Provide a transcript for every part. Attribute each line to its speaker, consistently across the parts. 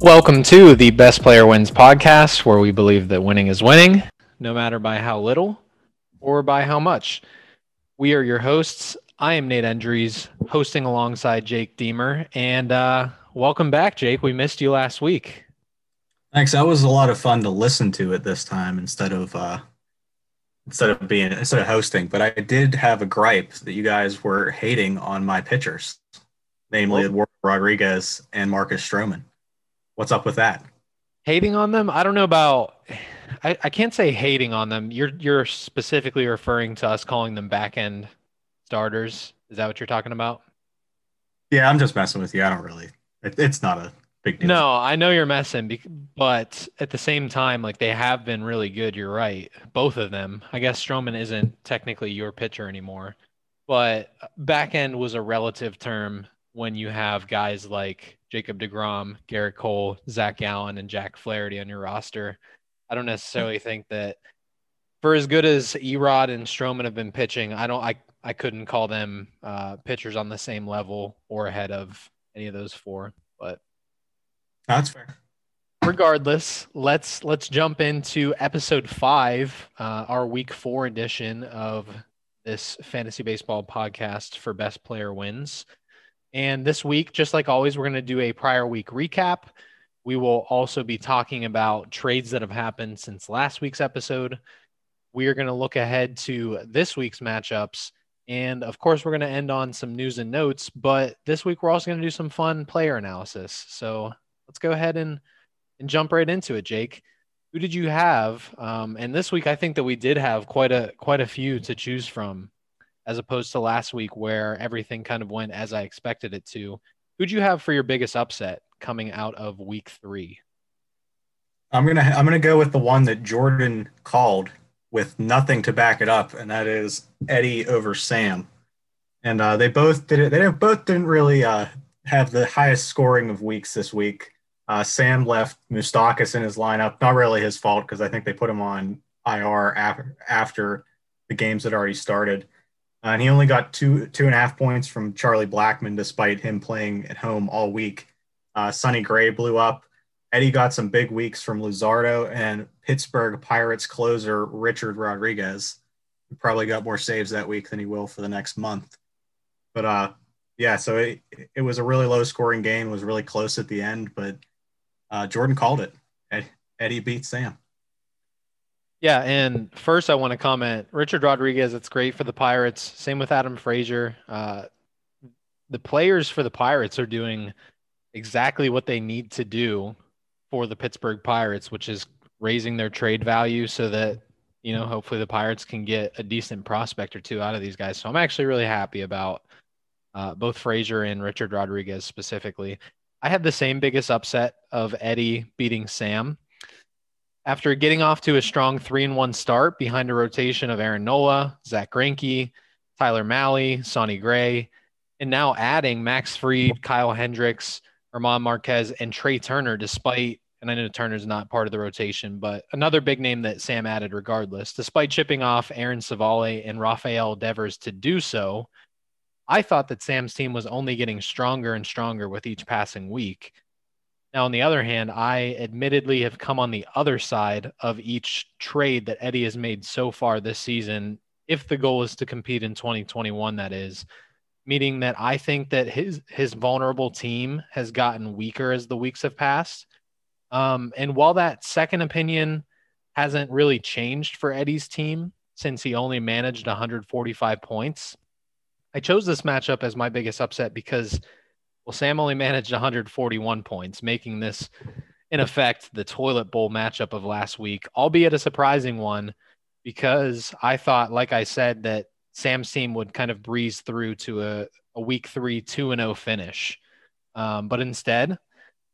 Speaker 1: Welcome to the Best Player Wins podcast, where we believe that winning is winning, no matter by how little or by how much. We are your hosts. I am Nate Endries, hosting alongside Jake Deemer. And uh, welcome back, Jake. We missed you last week.
Speaker 2: Thanks. That was a lot of fun to listen to at this time instead of uh, instead of being instead of hosting. But I did have a gripe that you guys were hating on my pitchers, namely Eduardo Rodriguez and Marcus Stroman. What's up with that?
Speaker 1: Hating on them? I don't know about. I, I can't say hating on them. You're you're specifically referring to us calling them back end starters. Is that what you're talking about?
Speaker 2: Yeah, I'm just messing with you. I don't really. It, it's not a big deal.
Speaker 1: No, I know you're messing, but at the same time, like they have been really good. You're right, both of them. I guess Stroman isn't technically your pitcher anymore, but back end was a relative term when you have guys like Jacob DeGrom, Gerrit Cole, Zach Allen, and Jack Flaherty on your roster. I don't necessarily think that for as good as Erod and Stroman have been pitching, I don't I I couldn't call them uh, pitchers on the same level or ahead of any of those four. But
Speaker 2: that's fair.
Speaker 1: Regardless, let's let's jump into episode five, uh, our week four edition of this fantasy baseball podcast for best player wins. And this week, just like always, we're going to do a prior week recap. We will also be talking about trades that have happened since last week's episode. We are going to look ahead to this week's matchups and of course, we're going to end on some news and notes, but this week we're also going to do some fun player analysis. So let's go ahead and, and jump right into it, Jake. Who did you have? Um, and this week, I think that we did have quite a quite a few to choose from, as opposed to last week where everything kind of went as I expected it to. Who'd you have for your biggest upset coming out of week three?
Speaker 2: I'm gonna I'm gonna go with the one that Jordan called with nothing to back it up, and that is Eddie over Sam. And uh, they both did it. They both didn't really uh, have the highest scoring of weeks this week. Uh, Sam left Moustakas in his lineup. Not really his fault because I think they put him on IR after, after the games had already started. Uh, and he only got two two and a half points from Charlie Blackmon, despite him playing at home all week. Uh, Sonny Gray blew up. Eddie got some big weeks from Luzardo and Pittsburgh Pirates closer Richard Rodriguez. He probably got more saves that week than he will for the next month. But uh, yeah, so it, it was a really low scoring game. Was really close at the end, but uh, Jordan called it. Eddie beat Sam.
Speaker 1: Yeah, and first I want to comment Richard Rodriguez. It's great for the Pirates. Same with Adam Frazier. Uh, the players for the Pirates are doing exactly what they need to do for the Pittsburgh Pirates, which is raising their trade value so that you know hopefully the Pirates can get a decent prospect or two out of these guys. So I'm actually really happy about uh, both Frazier and Richard Rodriguez specifically. I had the same biggest upset of Eddie beating Sam. After getting off to a strong three and one start behind a rotation of Aaron Nola, Zack Greinke, Tyler Mahle, Sonny Gray, and now adding Max Fried, Kyle Hendricks, German Marquez, and Trea Turner, despite, and I know Turner's not part of the rotation, but another big name that Sam added regardless, despite chipping off Aaron Civale and Rafael Devers to do so. I thought that Sam's team was only getting stronger and stronger with each passing week. Now, on the other hand, I admittedly have come on the other side of each trade that Eddie has made so far this season. If the goal is to compete in 2021, that is, meaning that I think that his his vulnerable team has gotten weaker as the weeks have passed. Um, and while that second opinion hasn't really changed for Eddie's team since he only managed 145 points, I chose this matchup as my biggest upset because well, Sam only managed 141 points, making this in effect the toilet bowl matchup of last week, albeit a surprising one because I thought, like I said, that Sam's team would kind of breeze through to a, a week three, 2 and 0 finish. Um, but instead,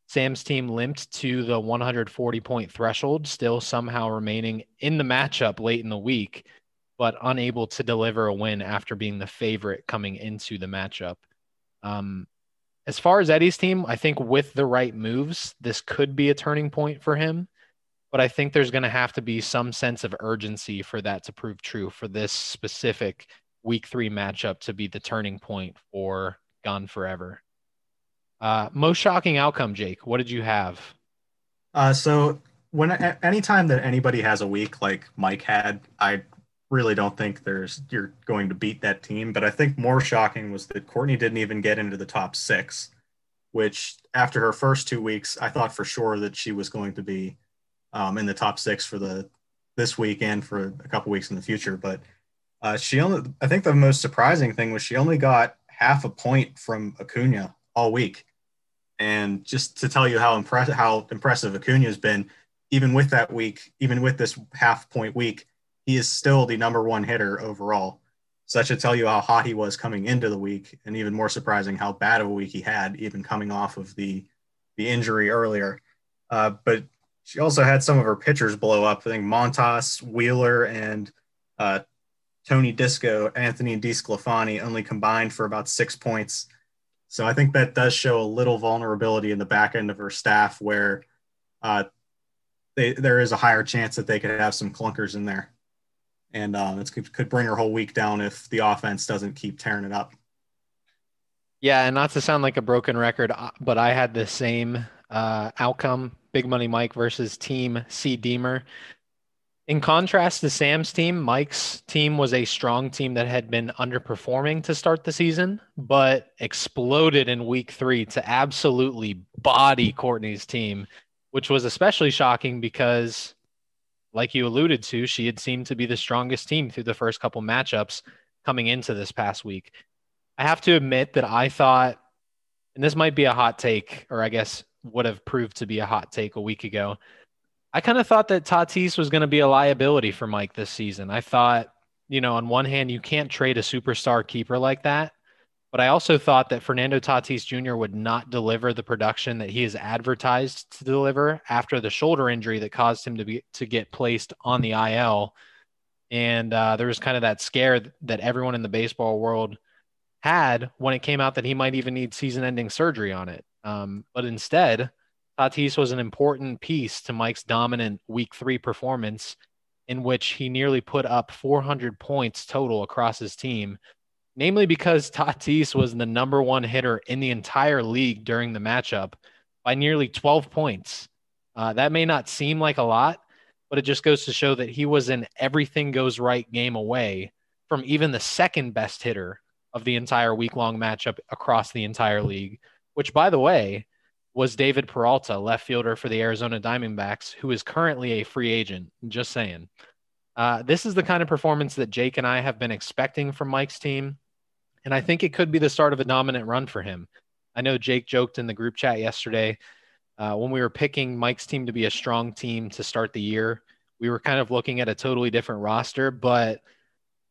Speaker 1: Sam's team limped to the 140 point threshold, still somehow remaining in the matchup late in the week, but unable to deliver a win after being the favorite coming into the matchup. Um, as far as Eddie's team, I think with the right moves, this could be a turning point for him but I think there's going to have to be some sense of urgency for that to prove true for this specific week three matchup to be the turning point for Gone Forever. Uh, most shocking outcome, Jake. What did you have?
Speaker 2: Uh, so when anytime that anybody has a week like Mike had, I really don't think there's you're going to beat that team. But I think more shocking was that Courtney didn't even get into the top six, which after her first two weeks, I thought for sure that she was going to be um, in the top six for the this week and for a couple weeks in the future. But uh, she only, I think the most surprising thing was she only got half a point from Acuna all week. And just to tell you how impressive how impressive Acuna has been, even with that week, even with this half point week, he is still the number one hitter overall. So that should tell you how hot he was coming into the week, and even more surprising how bad of a week he had, even coming off of the the injury earlier. Uh, but she also had some of her pitchers blow up. I think Montas, Wheeler, and uh, Tony Disco, Anthony DeSclafani only combined for about six points. So I think that does show a little vulnerability in the back end of her staff where uh, they, there is a higher chance that they could have some clunkers in there. And um, it could, could bring her whole week down if the offense doesn't keep tearing it up.
Speaker 1: Yeah, and not to sound like a broken record, uh, but I had the same uh, outcome Big Money Mike versus Team C Deemer. In contrast to Sam's team, Mike's team was a strong team that had been underperforming to start the season, but exploded in week three to absolutely body Courtney's team, which was especially shocking because, like you alluded to, she had seemed to be the strongest team through the first couple matchups coming into this past week. I have to admit that I thought, and this might be a hot take, or I guess would have proved to be a hot take a week ago. I kind of thought that Tatis was going to be a liability for Mike this season. I thought, you know, on one hand, you can't trade a superstar keeper like that. But I also thought that Fernando Tatis Jr. would not deliver the production that he is advertised to deliver after the shoulder injury that caused him to be to get placed on the IL. And uh, there was kind of that scare that everyone in the baseball world had when it came out that he might even need season-ending surgery on it. Um, but instead, Tatis was an important piece to Mike's dominant week three performance, in which he nearly put up 400 points total across his team, namely because Tatis was the number one hitter in the entire league during the matchup by nearly 12 points. Uh, that may not seem like a lot, but it just goes to show that he was an everything goes right game away from even the second best hitter of the entire week long matchup across the entire league which, by the way, was David Peralta, left fielder for the Arizona Diamondbacks, who is currently a free agent. Just saying. Uh, this is the kind of performance that Jake and I have been expecting from Mike's team. And I think it could be the start of a dominant run for him. I know Jake joked in the group chat yesterday uh, when we were picking Mike's team to be a strong team to start the year. We were kind of looking at a totally different roster, but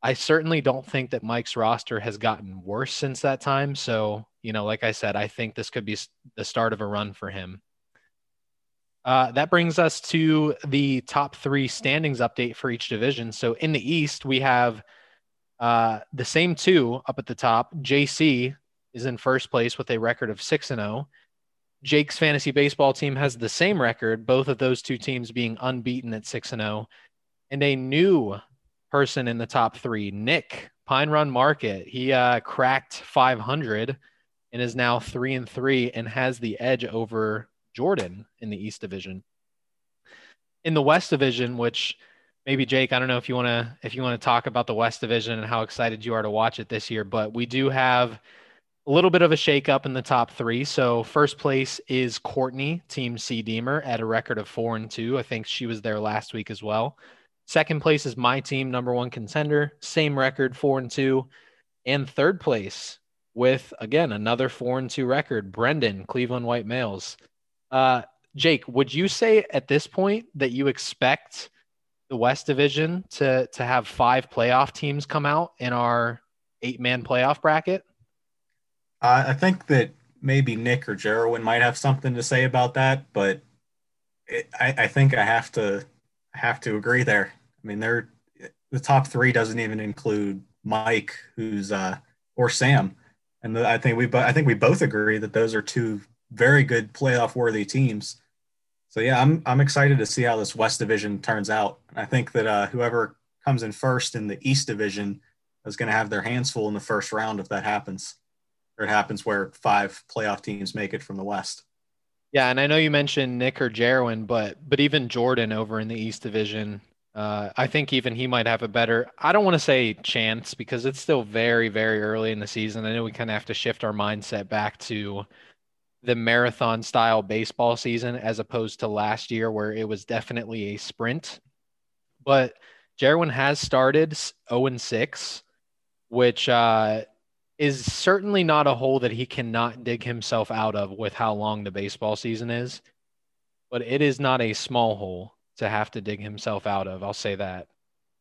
Speaker 1: I certainly don't think that Mike's roster has gotten worse since that time. So you know, like I said, I think this could be the start of a run for him. Uh, that brings us to the top three standings update for each division. So in the East, we have uh, the same two up at the top. JC is in first place with a record of 6 and 0. Jake's fantasy baseball team has the same record, both of those two teams being unbeaten at 6 and 0. And a new person in the top three, Nick Pine Run Market. He uh, cracked 500 and is now three and three and has the edge over Jordan in the East Division. In the West Division, which maybe Jake, I don't know if you want to if you want to talk about the West Division and how excited you are to watch it this year, but we do have a little bit of a shakeup in the top three. So first place is Courtney, Team C Deemer, at a record of four and two. I think she was there last week as well. Second place is my team, number one contender, same record, four and two. And third place with again another four and two record. Brendan, Cleveland White Males. Uh, Jake, would you say at this point that you expect the West Division to to have five playoff teams come out in our eight man playoff bracket?
Speaker 2: Uh, I think that maybe Nick or Jerwin might have something to say about that, but it, I, I think I have to have to agree there. I mean, they're the top three doesn't even include Mike, who's uh, or Sam, and I think we I think we both agree that those are two very good playoff worthy teams. So yeah, I'm I'm excited to see how this West Division turns out. I think that uh, whoever comes in first in the East Division is going to have their hands full in the first round if that happens. where it happens where five playoff teams make it from the West.
Speaker 1: Yeah, and I know you mentioned Nick or Jerwin, but but even Jordan over in the East Division, uh, I think even he might have a better. I don't want to say chance because it's still very very early in the season. I know we kind of have to shift our mindset back to the marathon style baseball season as opposed to last year where it was definitely a sprint. But Jerwin has started 0 6, which uh, is certainly not a hole that he cannot dig himself out of with how long the baseball season is. But it is not a small hole to have to dig himself out of. I'll say that.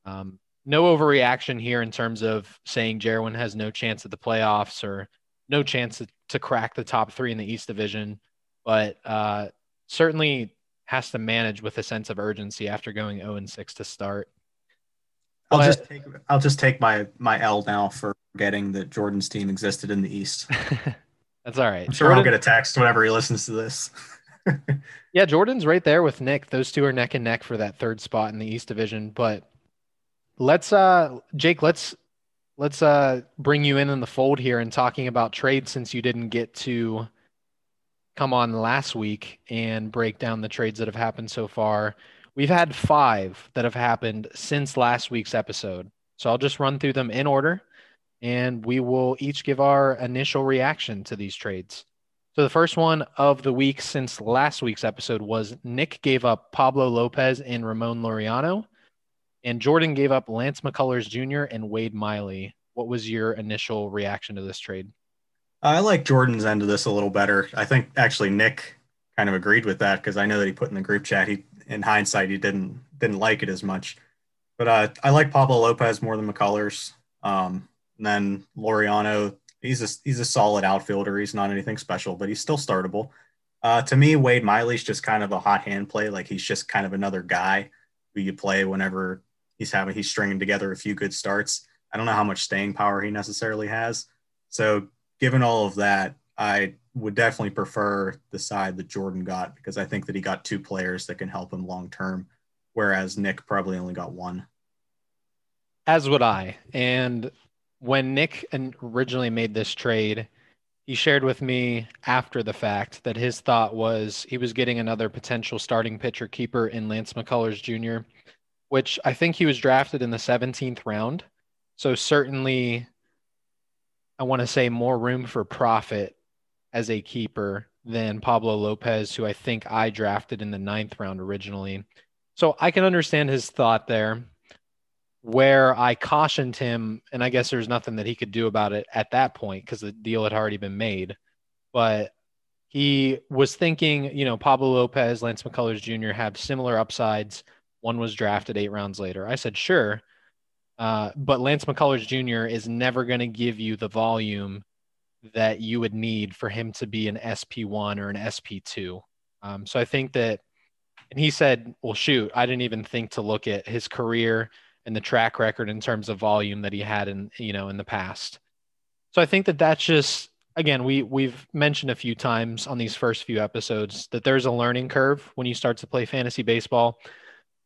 Speaker 1: Um, no overreaction here in terms of saying Jerwin has no chance at the playoffs or no chance to, to crack the top three in the East Division, but uh, certainly has to manage with a sense of urgency after going 0 and 6 to start.
Speaker 2: I'll but, just take I'll just take my my L now for forgetting that Jordan's team existed in the East.
Speaker 1: That's all right.
Speaker 2: I'm sure Jordan, I'll get a text whenever he listens to this.
Speaker 1: yeah, Jordan's right there with Nick. Those two are neck and neck for that third spot in the East Division. But let's uh Jake, let's let's uh bring you in in the fold here and talking about trades since you didn't get to come on last week and break down the trades that have happened so far. We've had five that have happened since last week's episode. So I'll just run through them in order and we will each give our initial reaction to these trades. So the first one of the week since last week's episode was Nick gave up Pablo Lopez and Ramon Laureano. And Jordan gave up Lance McCullers Jr. and Wade Miley. What was your initial reaction to this trade?
Speaker 2: I like Jordan's end of this a little better. I think actually Nick kind of agreed with that because I know that he put in the group chat. He, in hindsight, he didn't didn't like it as much. But uh, I like Pablo Lopez more than McCullers. Um, and then Laureano, he's a he's a solid outfielder. He's not anything special, but he's still startable. Uh, to me, Wade Miley's just kind of a hot hand play. Like he's just kind of another guy who you play whenever he's having he's stringing together a few good starts. I don't know how much staying power he necessarily has. So given all of that, I would definitely prefer the side that Jordan got because I think that he got two players that can help him long term, whereas Nick probably only got one.
Speaker 1: As would I. And when Nick originally made this trade, he shared with me after the fact that his thought was he was getting another potential starting pitcher keeper in Lance McCullers Jr which I think he was drafted in the 17th round. So certainly, I want to say more room for profit as a keeper than Pablo Lopez, who I think I drafted in the ninth round originally. So I can understand his thought there. Where I cautioned him, and I guess there's nothing that he could do about it at that point because the deal had already been made. But he was thinking, you know, Pablo Lopez, Lance McCullers Jr. have similar upsides one was drafted eight rounds later. I said, sure. Uh, but Lance McCullers Jr. is never going to give you the volume that you would need for him to be an SP1 or an SP2. Um, so I think that, and he said, well, shoot, I didn't even think to look at his career and the track record in terms of volume that he had in, you know, in the past. So I think that that's just, again, we, we've mentioned a few times on these first few episodes that there's a learning curve when you start to play fantasy baseball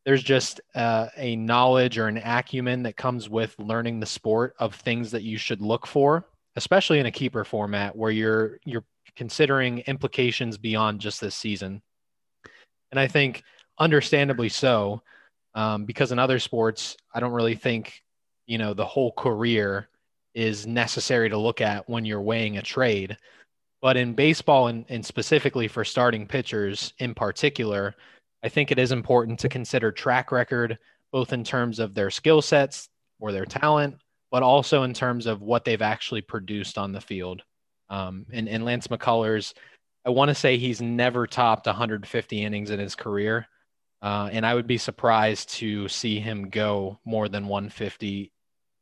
Speaker 1: there's just uh, a knowledge or an acumen that comes with learning the sport of things that you should look for especially in a keeper format where you're you're considering implications beyond just this season. And i think understandably so um, because in other sports i don't really think you know the whole career is necessary to look at when you're weighing a trade. But in baseball and, and specifically for starting pitchers in particular I think it is important to consider track record, both in terms of their skill sets or their talent, but also in terms of what they've actually produced on the field. Um, and, and Lance McCullers, I want to say he's never topped 150 innings in his career. Uh, and I would be surprised to see him go more than 150,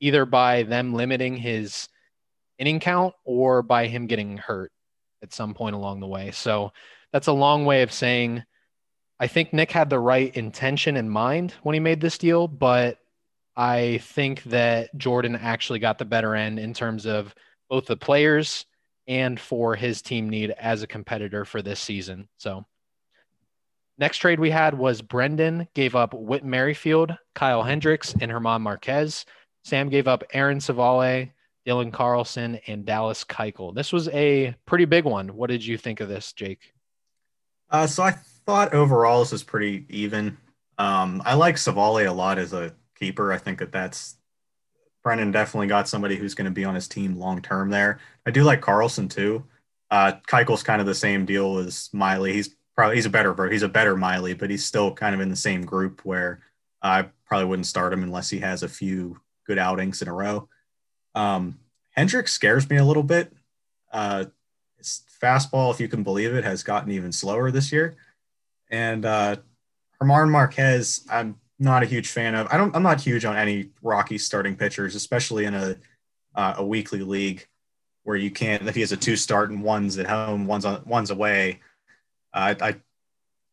Speaker 1: either by them limiting his inning count or by him getting hurt at some point along the way. So that's a long way of saying I think Nick had the right intention in mind when he made this deal, but I think that Jordan actually got the better end in terms of both the players and for his team need as a competitor for this season. So, next trade we had was Brendan gave up Whit Merrifield, Kyle Hendricks, and German Marquez. Sam gave up Aaron Civale, Dylan Carlson, and Dallas Keuchel. This was a pretty big one. What did you think of this, Jake?
Speaker 2: Uh, so I thought overall this was pretty even. Um, I like Civale a lot as a keeper. I think that that's Brendan definitely got somebody who's going to be on his team long term there. I do like Carlson too. Uh, Keuchel's kind of the same deal as Miley. He's probably he's a better he's a better Miley, but he's still kind of in the same group where I probably wouldn't start him unless he has a few good outings in a row. Um, Hendrick scares me a little bit. Uh, fastball, if you can believe it, has gotten even slower this year. And uh, German Marquez, I'm not a huge fan of. I don't. I'm not huge on any Rocky starting pitchers, especially in a uh, a weekly league where you can't. If he has a two start and one's at home, one's on, one's away. Uh, I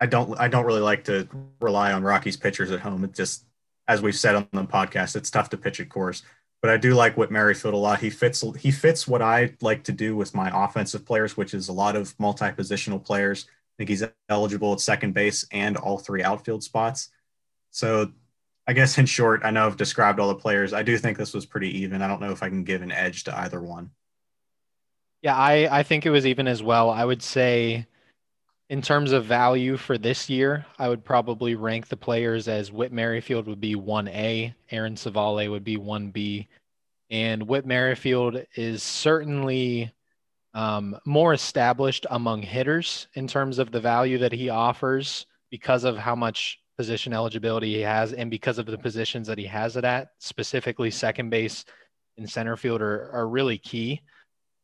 Speaker 2: I don't I don't really like to rely on Rockies pitchers at home. It just as we've said on the podcast, it's tough to pitch at Coors. But I do like Whit Merrifield a lot. He fits he fits what I like to do with my offensive players, which is a lot of multi-positional players. I think he's eligible at second base and all three outfield spots. So I guess in short, I know I've described all the players. I do think this was pretty even. I don't know if I can give an edge to either one.
Speaker 1: Yeah, I, I think it was even as well. I would say in terms of value for this year, I would probably rank the players as Whit Merrifield would be 1A, Aaron Civale would be 1B, and Whit Merrifield is certainly um, more established among hitters in terms of the value that he offers because of how much position eligibility he has and because of the positions that he has it at, specifically second base and center field are, are really key.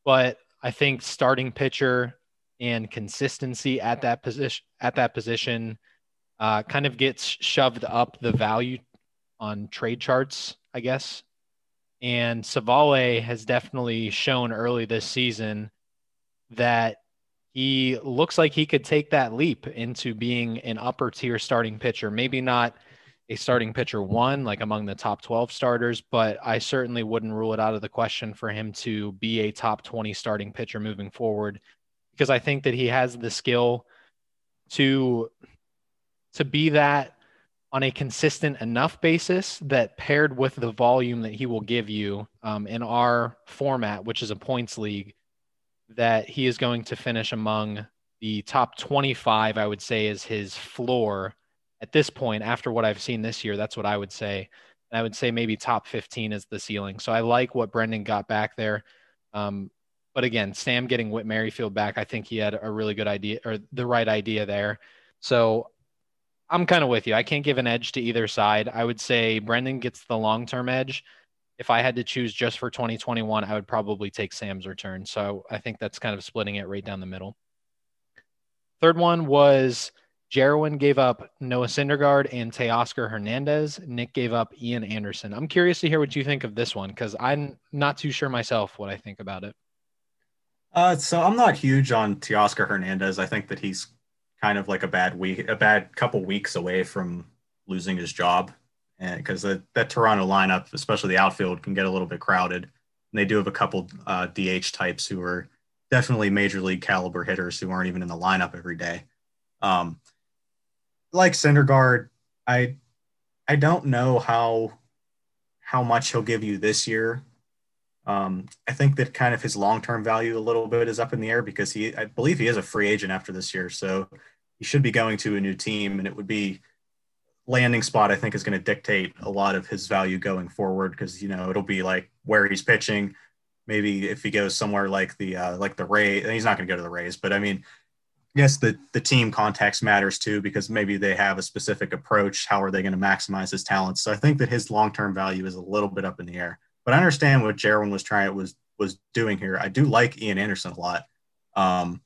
Speaker 1: But I think starting pitcher and consistency at that position at that position uh, kind of gets shoved up the value on trade charts, I guess. And Civale has definitely shown early this season that he looks like he could take that leap into being an upper tier starting pitcher. Maybe not a starting pitcher one, like among the top 12 starters, but I certainly wouldn't rule it out of the question for him to be a top 20 starting pitcher moving forward because I think that he has the skill to to be that on a consistent enough basis that paired with the volume that he will give you um, in our format, which is a points league, that he is going to finish among the top 25, I would say, is his floor at this point. After what I've seen this year, that's what I would say. And I would say maybe top 15 is the ceiling. So I like what Brendan got back there. Um, but again, Sam getting Whit Merrifield back, I think he had a really good idea or the right idea there. So I'm kind of with you. I can't give an edge to either side. I would say Brendan gets the long term edge. If I had to choose just for 2021, I would probably take Sam's return. So I think that's kind of splitting it right down the middle. Third one was Jarwin gave up Noah Syndergaard and Teoscar Hernandez. Nick gave up Ian Anderson. I'm curious to hear what you think of this one because I'm not too sure myself what I think about it.
Speaker 2: Uh, so I'm not huge on Teoscar Hernandez. I think that he's kind of like a bad week, a bad couple weeks away from losing his job, because that Toronto lineup, especially the outfield, can get a little bit crowded. And they do have a couple uh, DH types who are definitely major league caliber hitters who aren't even in the lineup every day. Um, like Syndergaard, I I don't know how how much he'll give you this year um, I think that kind of his long term value a little bit is up in the air because he, I believe he is a free agent after this year. So he should be going to a new team, and it would be landing spot, I think, is going to dictate a lot of his value going forward because, you know, it'll be like where he's pitching. Maybe if he goes somewhere like the uh, like the Rays, he's not going to go to the Rays, but I mean, yes, the the team context matters too because maybe they have a specific approach. How are they going to maximize his talents? So I think that his long term value is a little bit up in the air. But I understand what Jarwin was trying was was doing here. I do like Ian Anderson a lot. Um,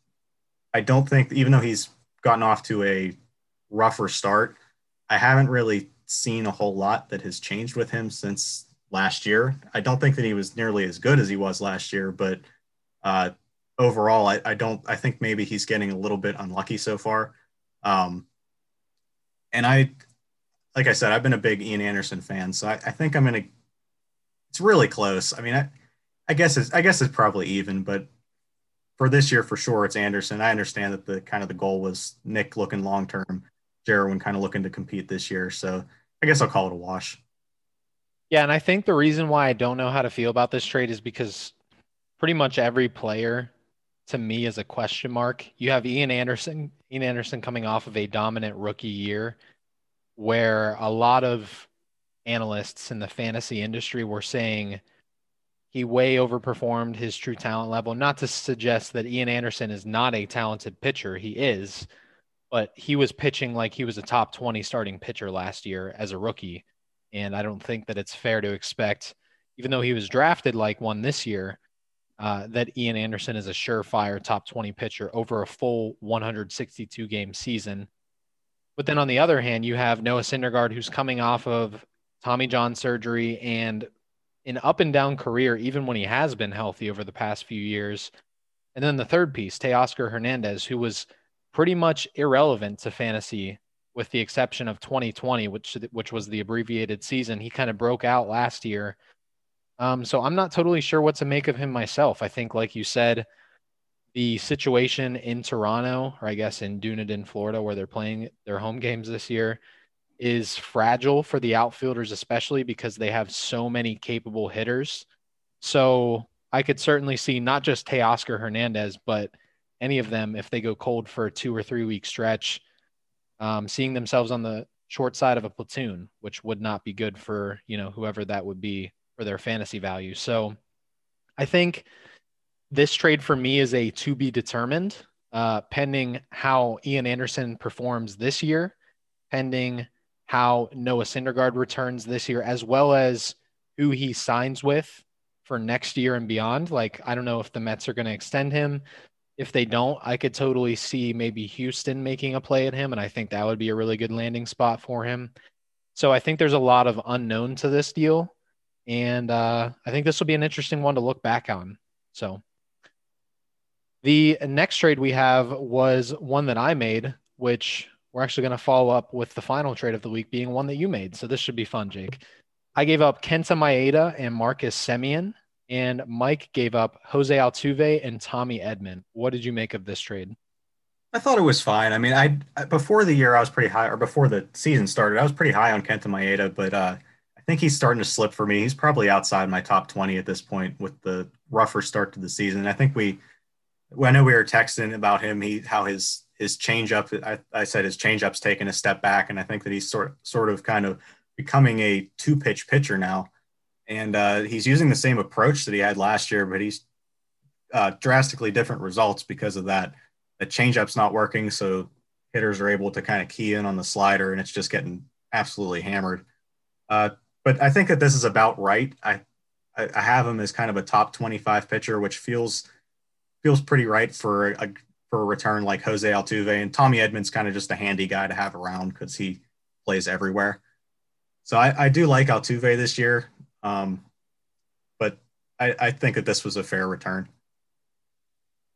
Speaker 2: I don't think, even though he's gotten off to a rougher start, I haven't really seen a whole lot that has changed with him since last year. I don't think that he was nearly as good as he was last year, but uh, overall, I, I, don't. I think maybe he's getting a little bit unlucky so far. Um, and I, like I said, I've been a big Ian Anderson fan, so I, I think I'm to it's really close. I mean, I, I guess it's I guess it's probably even, but for this year for sure it's Anderson. I understand that the kind of the goal was Nick looking long term, Jarwin kind of looking to compete this year. So I guess I'll call it a wash.
Speaker 1: Yeah, and I think the reason why I don't know how to feel about this trade is because pretty much every player to me is a question mark. You have Ian Anderson, Ian Anderson coming off of a dominant rookie year where a lot of analysts in the fantasy industry were saying he way overperformed his true talent level. Not to suggest that Ian Anderson is not a talented pitcher, he is, but he was pitching like he was a top 20 starting pitcher last year as a rookie. And I don't think that it's fair to expect, even though he was drafted like one this year, uh, that Ian Anderson is a surefire top 20 pitcher over a full 162 game season. But then on the other hand, you have Noah Syndergaard, who's coming off of Tommy John surgery and an up and down career, even when he has been healthy over the past few years. And then the third piece, Teoscar Hernandez, who was pretty much irrelevant to fantasy with the exception of 2020, which which was the abbreviated season. He kind of broke out last year. Um, so I'm not totally sure what to make of him myself. I think, like you said, the situation in Toronto, or I guess in Dunedin, Florida, where they're playing their home games this year, is fragile for the outfielders, especially because they have so many capable hitters. So I could certainly see not just Teoscar Hernandez, but any of them if they go cold for a two or three week stretch, um, seeing themselves on the short side of a platoon, which would not be good for you know whoever that would be for their fantasy value. So I think this trade for me is a to be determined, uh, pending how Ian Anderson performs this year, pending how Noah Syndergaard returns this year, as well as who he signs with for next year and beyond. Like, I don't know if the Mets are going to extend him. If they don't, I could totally see maybe Houston making a play at him. And I think that would be a really good landing spot for him. So I think there's a lot of unknown to this deal. And uh, I think this will be an interesting one to look back on. So the next trade we have was one that I made, which we're actually going to follow up with the final trade of the week being one that you made. So this should be fun, Jake. I gave up Kenta Maeda and Marcus Semien, and Mike gave up Jose Altuve and Tommy Edman. What did you make of this trade?
Speaker 2: I thought it was fine. I mean, I before the year I was pretty high, or before the season started, I was pretty high on Kenta Maeda, but uh, I think he's starting to slip for me. He's probably outside my top twenty at this point with the rougher start to the season. I think we, I know we were texting about him, he how his his changeup. I, I said his changeup's taken a step back, and I think that he's sort sort of kind of becoming a two pitch pitcher now, and uh, he's using the same approach that he had last year, but he's uh, drastically different results because of that. The changeup's not working, so hitters are able to kind of key in on the slider, and it's just getting absolutely hammered. Uh, but I think that this is about right. I I have him as kind of a top 25 pitcher, which feels feels pretty right for a, for a return like Jose Altuve. And Tommy Edman's, kind of just a handy guy to have around because he plays everywhere. So I, I, do like Altuve this year, um, but I, I think that this was a fair return.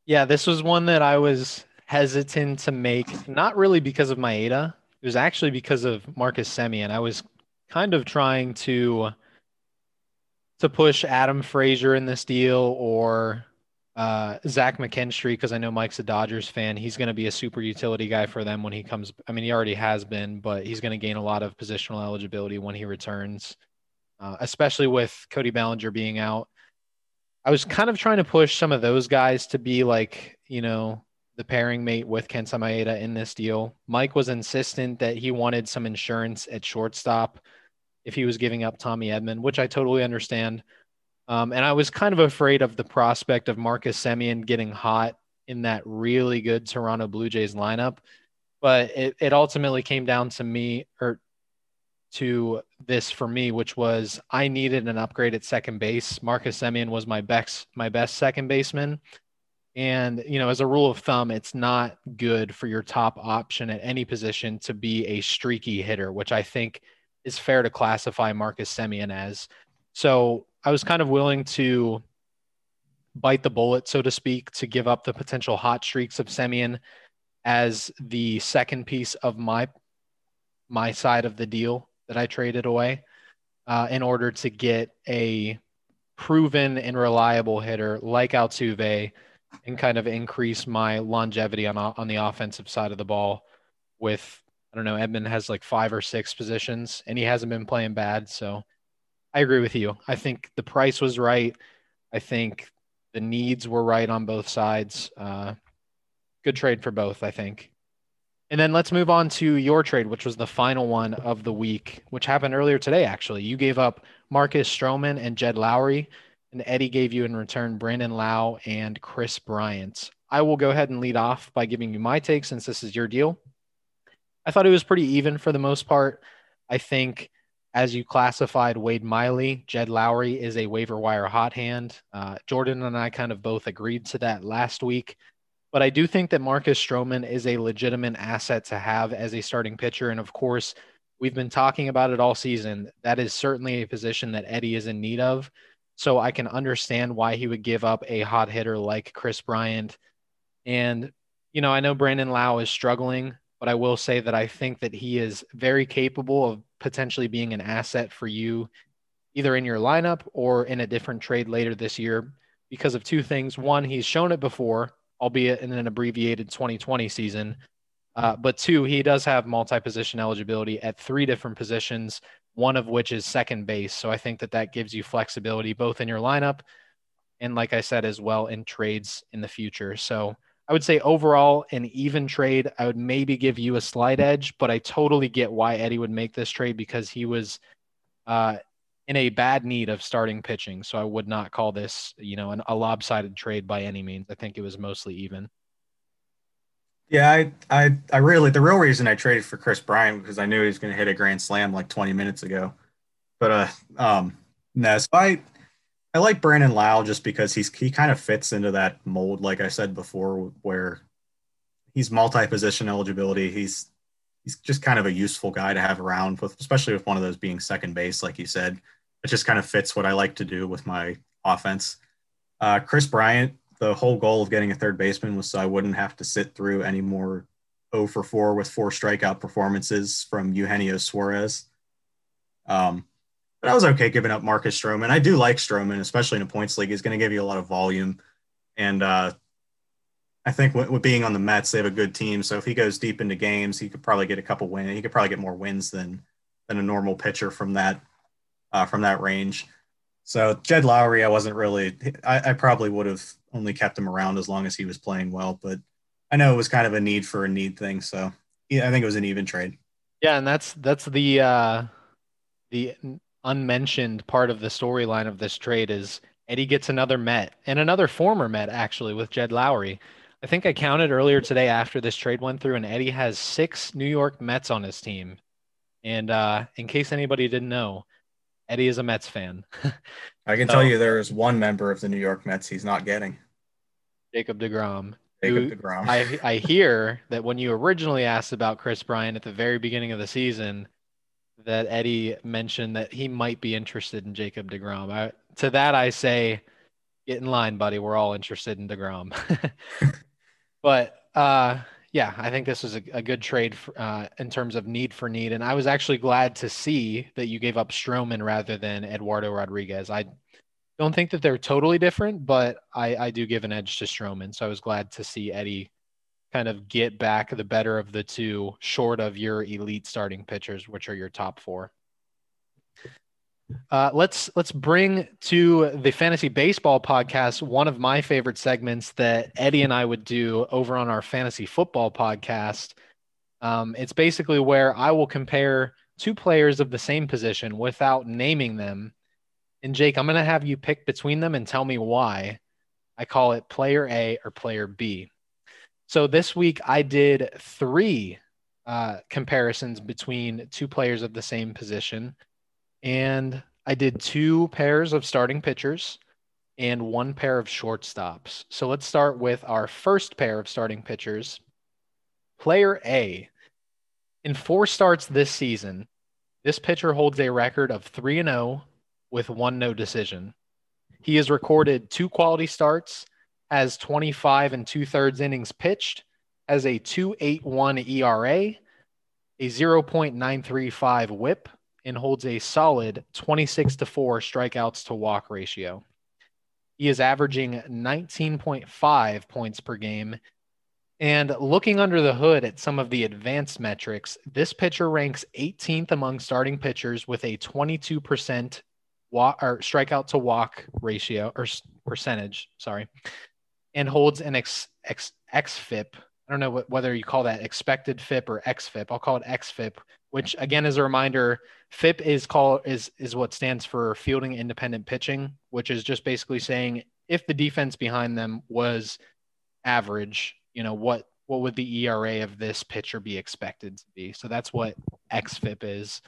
Speaker 1: Yeah, this was one that I was hesitant to make, not really because of Maeda. It was actually because of Marcus Semien. I was kind of trying to to push Adam Frazier in this deal or uh, Zach McKinstry, because I know Mike's a Dodgers fan. He's going to be a super utility guy for them when he comes. I mean, he already has been, but he's going to gain a lot of positional eligibility when he returns, uh, especially with Cody Bellinger being out. I was kind of trying to push some of those guys to be like, you know, the pairing mate with Kenta Maeda in this deal. Mike was insistent that he wanted some insurance at shortstop if he was giving up Tommy Edman, which I totally understand. Um, and I was kind of afraid of the prospect of Marcus Semien getting hot in that really good Toronto Blue Jays lineup. But it, it ultimately came down to me or to this for me, which was I needed an upgrade at second base. Marcus Semien was my best my best second baseman. And you know, as a rule of thumb, it's not good for your top option at any position to be a streaky hitter, which I think is fair to classify Marcus Semien as. So I was kind of willing to bite the bullet, so to speak, to give up the potential hot streaks of Semien as the second piece of my my side of the deal that I traded away uh, in order to get a proven and reliable hitter like Altuve and kind of increase my longevity on on the offensive side of the ball with I don't know Edman has like five or six positions and he hasn't been playing bad so I agree with you. I think the price was right. I think the needs were right on both sides. Uh, good trade for both, I think. And then let's move on to your trade, which was the final one of the week, which happened earlier today, actually. You gave up Marcus Stroman and Jed Lowrie, and Eddie gave you in return Brandon Lowe and Kris Bryant. I will go ahead and lead off by giving you my take since this is your deal. I thought it was pretty even for the most part. I think as you classified Wade Miley, Jed Lowrie is a waiver wire hot hand. Uh, Jordan and I kind of both agreed to that last week. But I do think that Marcus Stroman is a legitimate asset to have as a starting pitcher. And of course, we've been talking about it all season. That is certainly a position that Eddie is in need of. So I can understand why he would give up a hot hitter like Kris Bryant. And, you know, I know Brandon Lowe is struggling, but I will say that I think that he is very capable of potentially being an asset for you either in your lineup or in a different trade later this year because of two things. One, he's shown it before albeit in an abbreviated 2020 season. Uh, but two, he does have multi position eligibility at three different positions, one of which is second base. So I think that that gives you flexibility both in your lineup and, like I said, as well in trades in the future. So I would say overall, an even trade, I would maybe give you a slight edge, but I totally get why Eddie would make this trade because he was uh, in a bad need of starting pitching. So I would not call this, you know, an, a lopsided trade by any means. I think it was mostly even.
Speaker 2: Yeah, I, I, I really the real reason I traded for Kris Bryant because I knew he was going to hit a grand slam like 20 minutes ago. But uh, um, no, so I, I like Brandon Lowe just because he's he kind of fits into that mold, like I said before, where he's multi-position eligibility. He's he's just kind of a useful guy to have around with, especially with one of those being second base, like you said it just kind of fits what I like to do with my offense. Uh, Kris Bryant, the whole goal of getting a third baseman was so I wouldn't have to sit through any more 0 for 4 with four strikeout performances from Eugenio Suarez. Um, but I was okay giving up Marcus Stroman. I do like Stroman, especially in a points league. He's going to give you a lot of volume. And uh, I think with, being on the Mets, they have a good team. So if he goes deep into games, he could probably get a couple wins. He could probably get more wins than than a normal pitcher from that uh, from that range. So Jed Lowrie, I wasn't really. I, I probably would have only kept him around as long as he was playing well, but I know it was kind of a need for a need thing. So yeah, I think it was an even trade.
Speaker 1: Yeah, and that's that's the uh, the unmentioned part of the storyline of this trade is Eddie gets another Met and another former Met actually with Jed Lowrie. I think I counted earlier today after this trade went through, and Eddie has six New York Mets on his team. And uh, in case anybody didn't know, Eddie is a Mets fan.
Speaker 2: I can so, tell you there is one member of the New York Mets he's not getting.
Speaker 1: Jacob DeGrom.
Speaker 2: Jacob DeGrom.
Speaker 1: I, I hear that when you originally asked about Kris Bryant at the very beginning of the season, that Eddie mentioned that he might be interested in Jacob DeGrom. I, to that I say, get in line, buddy. We're all interested in DeGrom. but uh, yeah, I think this was a, a good trade for, uh, in terms of need for need. And I was actually glad to see that you gave up Stroman rather than Eduardo Rodriguez. I don't think that they're totally different, but I, I do give an edge to Stroman. So I was glad to see Eddie kind of get back the better of the two, short of your elite starting pitchers, which are your top four. Uh, let's let's bring to the fantasy baseball podcast one of my favorite segments that Eddie and I would do over on our fantasy football podcast. Um, it's basically where I will compare two players of the same position without naming them. And Jake, I'm going to have you pick between them and tell me why. I call it player A or player B. So this week I did three uh, comparisons between two players of the same position. And I did two pairs of starting pitchers and one pair of shortstops. So let's start with our first pair of starting pitchers. Player A. In four starts this season, this pitcher holds a record of 3 and 0 with one no decision. He has recorded two quality starts, has 25 and two thirds innings pitched, has a 2.81 ERA, a 0.935 whip, and holds a solid 26 to 4 strikeouts to walk ratio. He is averaging 19.5 points per game. And looking under the hood at some of the advanced metrics, this pitcher ranks 18th among starting pitchers with a 22% walk or strikeout to walk ratio or percentage, sorry, and holds an X, X, XFIP. I don't know what, whether you call that expected FIP or XFIP. I'll call it XFIP, which again, as a reminder, FIP is called is is what stands for fielding independent pitching, which is just basically saying if the defense behind them was average, you know what what would the ERA of this pitcher be expected to be? So that's what XFIP is.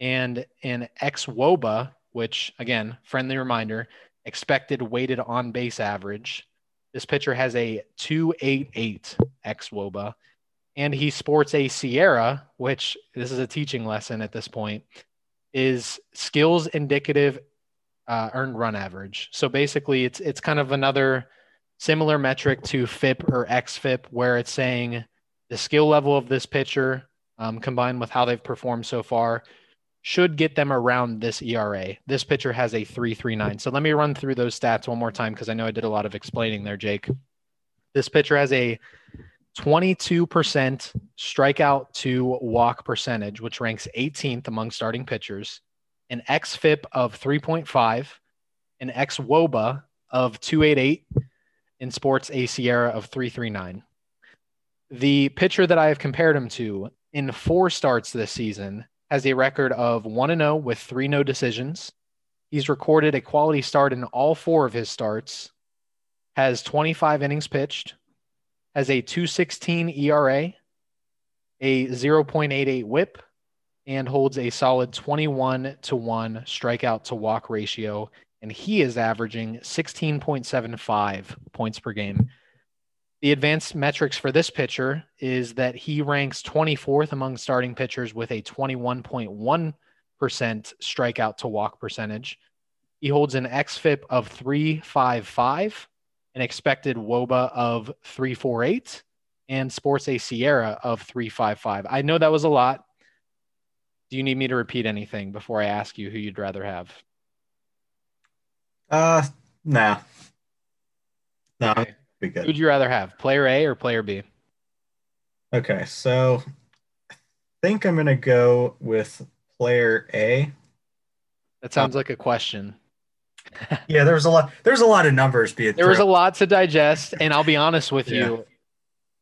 Speaker 1: And in XWOBA, which again, friendly reminder, expected weighted on base average. This pitcher has a 2.88 x woba, and he sports a SIERA, which this is a teaching lesson at this point, is skills indicative uh, earned run average. So basically, it's it's kind of another similar metric to FIP or XFIP, where it's saying the skill level of this pitcher um, combined with how they've performed so far should get them around this ERA. This pitcher has a 339. So let me run through those stats one more time because I know I did a lot of explaining there, Jake. This pitcher has a 22% strikeout to walk percentage, which ranks 18th among starting pitchers, an XFIP of 3.5, an XWOBA of 288, and sports a SIERA of 339. The pitcher that I have compared him to in four starts this season has a record of 1 0 with three no decisions. He's recorded a quality start in all four of his starts, has 25 innings pitched, has a 216 ERA, a 0.88 whip, and holds a solid 21 to 1 strikeout to walk ratio. And he is averaging 16.75 points per game. The advanced metrics for this pitcher is that he ranks 24th among starting pitchers with a 21.1% strikeout to walk percentage. He holds an XFIP of 355, an expected WOBA of 348, and sports a SIERA of 355. I know that was a lot. Do you need me to repeat anything before I ask you who you'd rather have?
Speaker 2: Uh, nah. No,
Speaker 1: okay be good. Who'd you rather have, player A or player B?
Speaker 2: Okay, so I think I'm gonna go with player A.
Speaker 1: That sounds um, like a question.
Speaker 2: yeah, there's a lot. There's a lot of numbers being.
Speaker 1: There was a lot to digest, and I'll be honest with yeah. you.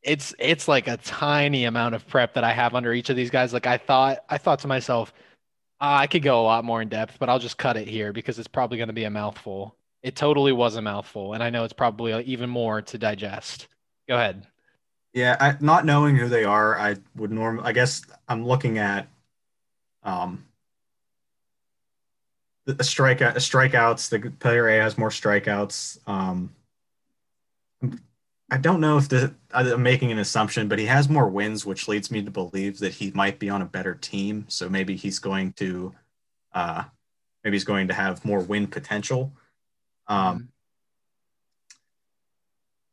Speaker 1: It's it's like a tiny amount of prep that I have under each of these guys. Like I thought, I thought to myself, oh, I could go a lot more in depth, but I'll just cut it here because it's probably going to be a mouthful. It totally was a mouthful, and I know it's probably even more to digest. Go ahead.
Speaker 2: Yeah, I, not knowing who they are, I would norm. I guess I'm looking at um the, strikeout, strikeouts. The player A has more strikeouts. Um, I don't know if the, I'm making an assumption, but he has more wins, which leads me to believe that he might be on a better team. So maybe he's going to, uh, maybe he's going to have more win potential. Um, mm-hmm.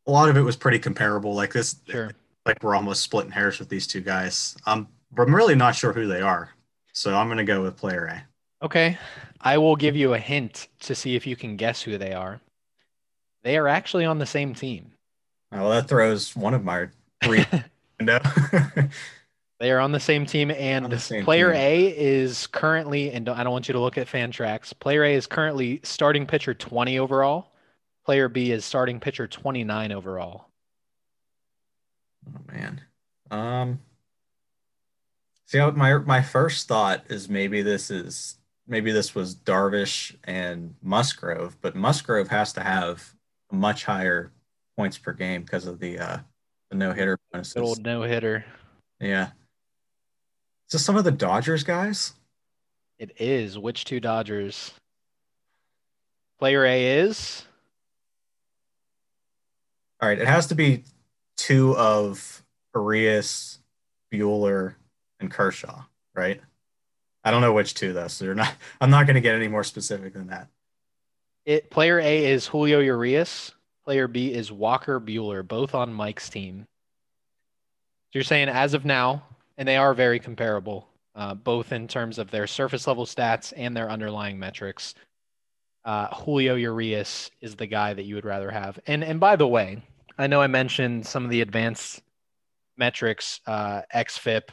Speaker 2: a lot of it was pretty comparable. Like this, sure. like we're almost splitting hairs with these two guys. Um, but I'm really not sure who they are, so I'm going to go with player
Speaker 1: A. Okay, I will give you a hint to see if you can guess who they are. They are actually on the same team.
Speaker 2: Oh, well, that throws one of my three window.
Speaker 1: They are on the same team, and same player team. A is currently, and I don't want you to look at Fantrax. Player A is currently starting pitcher 20 overall. Player B is starting pitcher 29 overall.
Speaker 2: Oh man. Um. See, my my first thought is maybe this is maybe this was Darvish and Musgrove, but Musgrove has to have a much higher points per game because of the uh the no hitter
Speaker 1: bonuses. old no hitter.
Speaker 2: Yeah. Is this some of the Dodgers guys?
Speaker 1: It is. Which two Dodgers? Player A is.
Speaker 2: All right. It has to be two of Urias, Buehler, and Kershaw, right? I don't know which two though, so you're not. I'm not going to get any more specific than that.
Speaker 1: It player A is Julio Urias. Player B is Walker Buehler, both on Mike's team. So you're saying as of now, and they are very comparable, uh, both in terms of their surface level stats and their underlying metrics. Uh, Julio Urias is the guy that you would rather have. And and by the way, I know I mentioned some of the advanced metrics, uh, XFIP,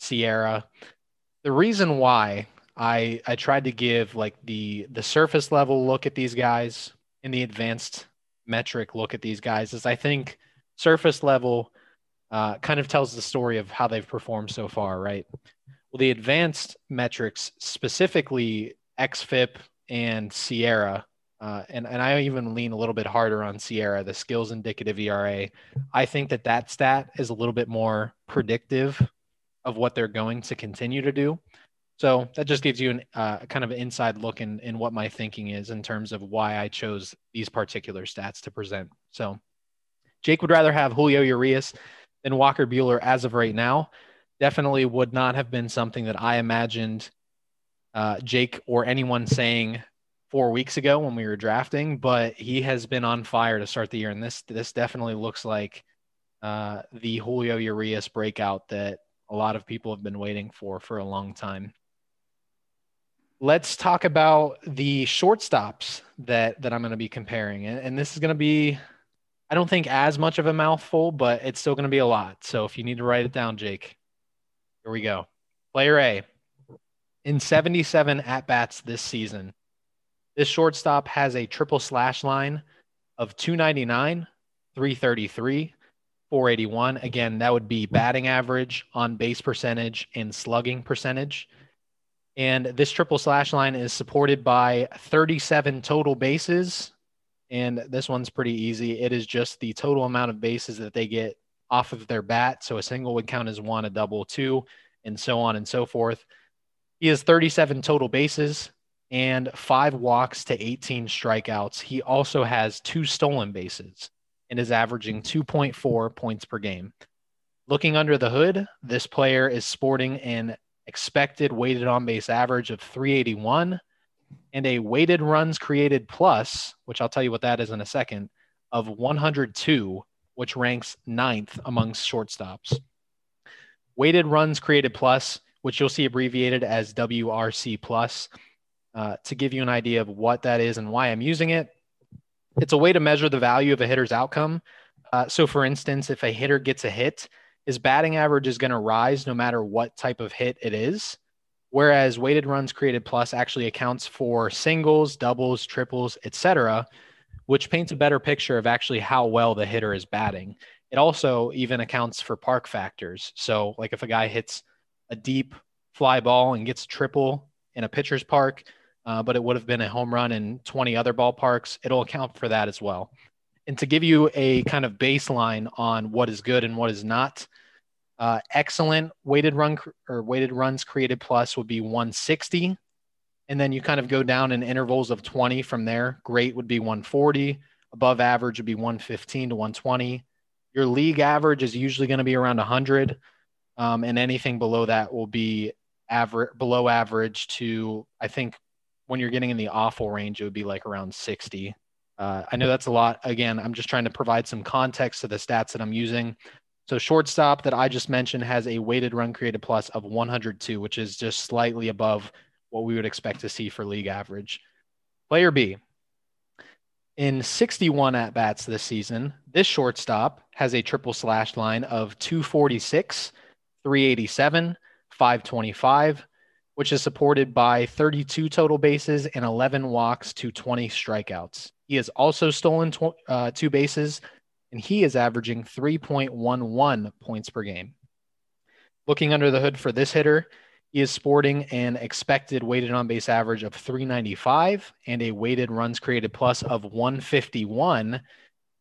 Speaker 1: SIERA. The reason why I I tried to give like the the surface level look at these guys and the advanced metric look at these guys. Is I think surface level uh, kind of tells the story of how they've performed so far, right? Well, the advanced metrics, specifically XFIP and SIERA, uh, and, and I even lean a little bit harder on SIERA, the skills indicative ERA. I think that that stat is a little bit more predictive of what they're going to continue to do. So that just gives you an uh, kind of inside look in, in what my thinking is in terms of why I chose these particular stats to present. So Jake would rather have Julio Urias than Walker Buehler as of right now. Definitely would not have been something that I imagined uh, Jake or anyone saying four weeks ago when we were drafting, but he has been on fire to start the year, and this this definitely looks like uh, the Julio Urias breakout that a lot of people have been waiting for for a long time. Let's talk about the shortstops that that I'm going to be comparing, and, and this is going to be, I don't think as much of a mouthful, but it's still going to be a lot. So if you need to write it down, Jake, here we go. Player A in 77 at bats this season. This shortstop has a triple slash line of 299, 333, 481. Again, that would be batting average, on base percentage, and slugging percentage. And this triple slash line is supported by 37 total bases. And this one's pretty easy. It is just the total amount of bases that they get off of their bat. So a single would count as one, a double, two, and so on and so forth. He has 37 total bases and five walks to 18 strikeouts. He also has two stolen bases and is averaging 2.4 points per game. Looking under the hood, this player is sporting an expected weighted on base average of 381 and a weighted runs created plus, which I'll tell you what that is in a second, of 102, which ranks ninth amongst shortstops. Weighted runs created plus which you'll see abbreviated as WRC plus. Uh, to give you an idea of what that is and why I'm using it, it's a way to measure the value of a hitter's outcome. Uh, so, for instance, if a hitter gets a hit, his batting average is going to rise no matter what type of hit it is. Whereas weighted runs created plus actually accounts for singles, doubles, triples, etc., which paints a better picture of actually how well the hitter is batting. It also even accounts for park factors. So, like if a guy hits a deep fly ball and gets triple in a pitcher's park, uh, but it would have been a home run in 20 other ballparks. It'll account for that as well. And to give you a kind of baseline on what is good and what is not, uh, excellent weighted run or weighted runs created plus would be 160. And then you kind of go down in intervals of 20 from there. Great would be 140. Above average would be 115 to 120. Your league average is usually going to be around 100 um, and anything below that will be average below average to I think when you're getting in the awful range, it would be like around 60. Uh, I know that's a lot. Again, I'm just trying to provide some context to the stats that I'm using. So shortstop that I just mentioned has a weighted run created plus of 102, which is just slightly above what we would expect to see for league average. Player B. In 61 at bats this season, this shortstop has a triple slash line of 246 387, 525, which is supported by 32 total bases and 11 walks to 20 strikeouts. He has also stolen tw- uh, two bases, and he is averaging 3.11 points per game. Looking under the hood for this hitter, he is sporting an expected weighted on base average of 395 and a weighted runs created plus of 151,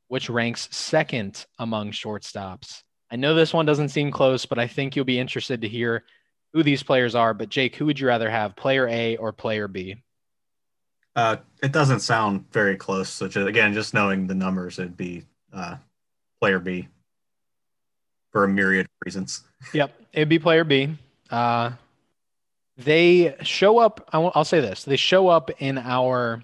Speaker 1: which ranks second among shortstops. I know this one doesn't seem close, but I think you'll be interested to hear who these players are. But Jake, who would you rather have, player A or player B?
Speaker 2: Uh, it doesn't sound very close. So just, again, just knowing the numbers, it'd be uh, player B for a myriad of reasons.
Speaker 1: Yep, it'd be player B. Uh, they show up. I'll, I'll say this: they show up in our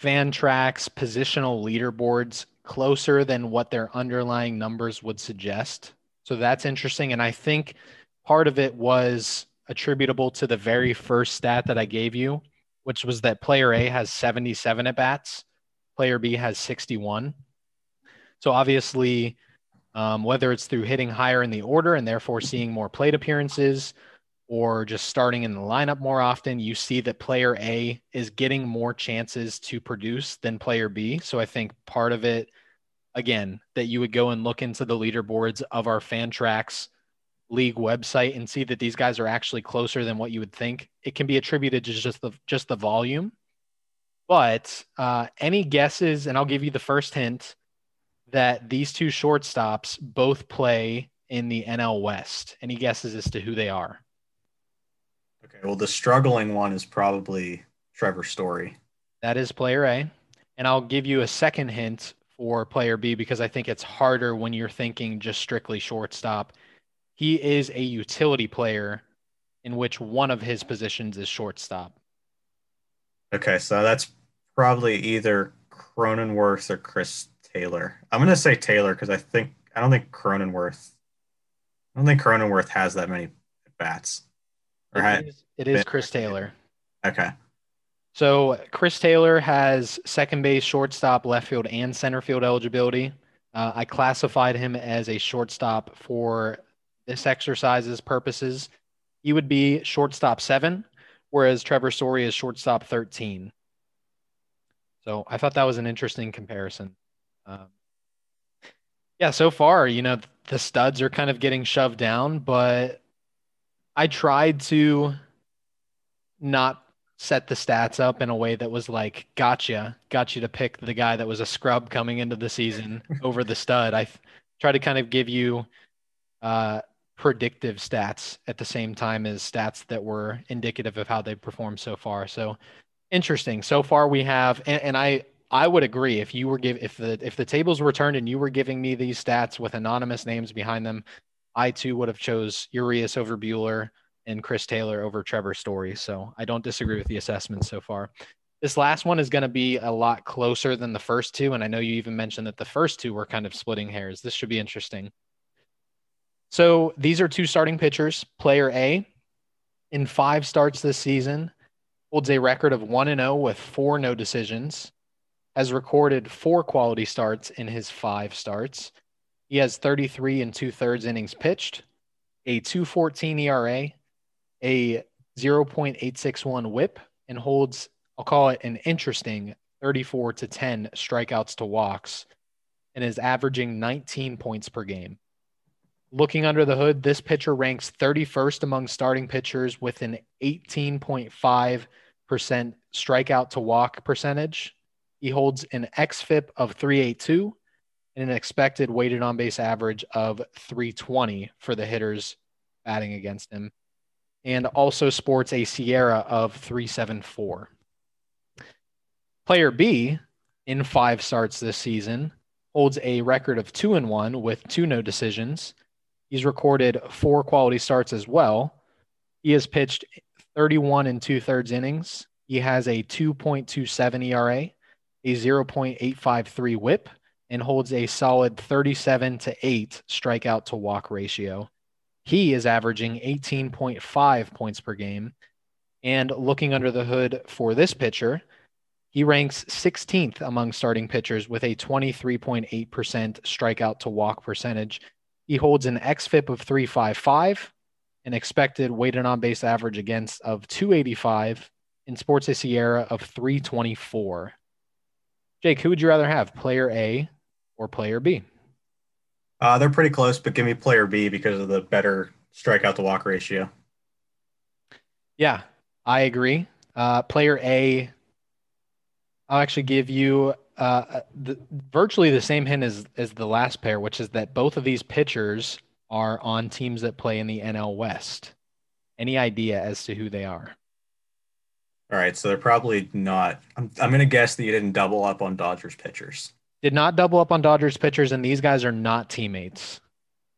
Speaker 1: Fantrax positional leaderboards closer than what their underlying numbers would suggest. So that's interesting. And I think part of it was attributable to the very first stat that I gave you, which was that player A has 77 at bats, player B has 61. So obviously, um, whether it's through hitting higher in the order and therefore seeing more plate appearances, or just starting in the lineup more often, you see that player A is getting more chances to produce than player B. So I think part of it, again, that you would go and look into the leaderboards of our Fantrax league website and see that these guys are actually closer than what you would think. It can be attributed to just the just the volume. But uh, any guesses, and I'll give you the first hint that these two shortstops both play in the NL West. Any guesses as to who they are?
Speaker 2: Okay, well, the struggling one is probably Trevor Story.
Speaker 1: That is player A. And I'll give you a second hint for player B because I think it's harder when you're thinking just strictly shortstop. He is a utility player in which one of his positions is shortstop.
Speaker 2: Okay, so that's probably either Cronenworth or Chris Taylor. I'm gonna say Taylor because I think I don't think Cronenworth. I don't think Cronenworth has that many bats.
Speaker 1: It is, it is Chris Taylor.
Speaker 2: Okay.
Speaker 1: So Chris Taylor has second base, shortstop, left field, and center field eligibility. Uh, I classified him as a shortstop for this exercise's purposes. He would be shortstop seven, whereas Trevor Story is shortstop 13. So I thought that was an interesting comparison. Um, yeah, so far, you know, the studs are kind of getting shoved down, but I tried to not set the stats up in a way that was like, gotcha, got you to pick the guy that was a scrub coming into the season over the stud. I try to kind of give you uh, predictive stats at the same time as stats that were indicative of how they performed so far. So interesting. So far, we have, and, and I I would agree if you were give if the if the tables were turned and you were giving me these stats with anonymous names behind them, I too would have chose Urias over Buehler and Chris Taylor over Trevor Story. So I don't disagree with the assessment so far. This last one is going to be a lot closer than the first two. And I know you even mentioned that the first two were kind of splitting hairs. This should be interesting. So these are two starting pitchers. Player A, in five starts this season, holds a record of 1 and 0 with four no decisions, has recorded four quality starts in his five starts, he has 33 and two thirds innings pitched, a 214 ERA, a 0.861 whip, and holds, I'll call it an interesting 34 to 10 strikeouts to walks, and is averaging 19 points per game. Looking under the hood, this pitcher ranks 31st among starting pitchers with an 18.5% strikeout to walk percentage. He holds an XFIP of 382 and an expected weighted on base average of 320 for the hitters batting against him, and also sports a SIERA of 374. Player B, in five starts this season, holds a record of two and one with two no decisions. He's recorded four quality starts as well. He has pitched 31 and two thirds innings. He has a 2.27 ERA, a 0.853 whip, and holds a solid 37 to 8 strikeout to walk ratio. He is averaging 18.5 points per game. And looking under the hood for this pitcher, he ranks 16th among starting pitchers with a 23.8% strikeout to walk percentage. He holds an XFIP of 355, an expected weighted on base average against of 285, and sports a SIERA of 324. Jake, who would you rather have, player A or player B?
Speaker 2: Uh, they're pretty close, but give me player B because of the better strikeout to walk ratio.
Speaker 1: Yeah, I agree. Uh, player A, I'll actually give you uh, the, virtually the same hint as, as the last pair, which is that both of these pitchers are on teams that play in the NL West. Any idea as to who they are?
Speaker 2: All right, so they're probably not. I'm, I'm going to guess that you didn't double up on Dodgers pitchers.
Speaker 1: Did not double up on Dodgers pitchers, and these guys are not teammates.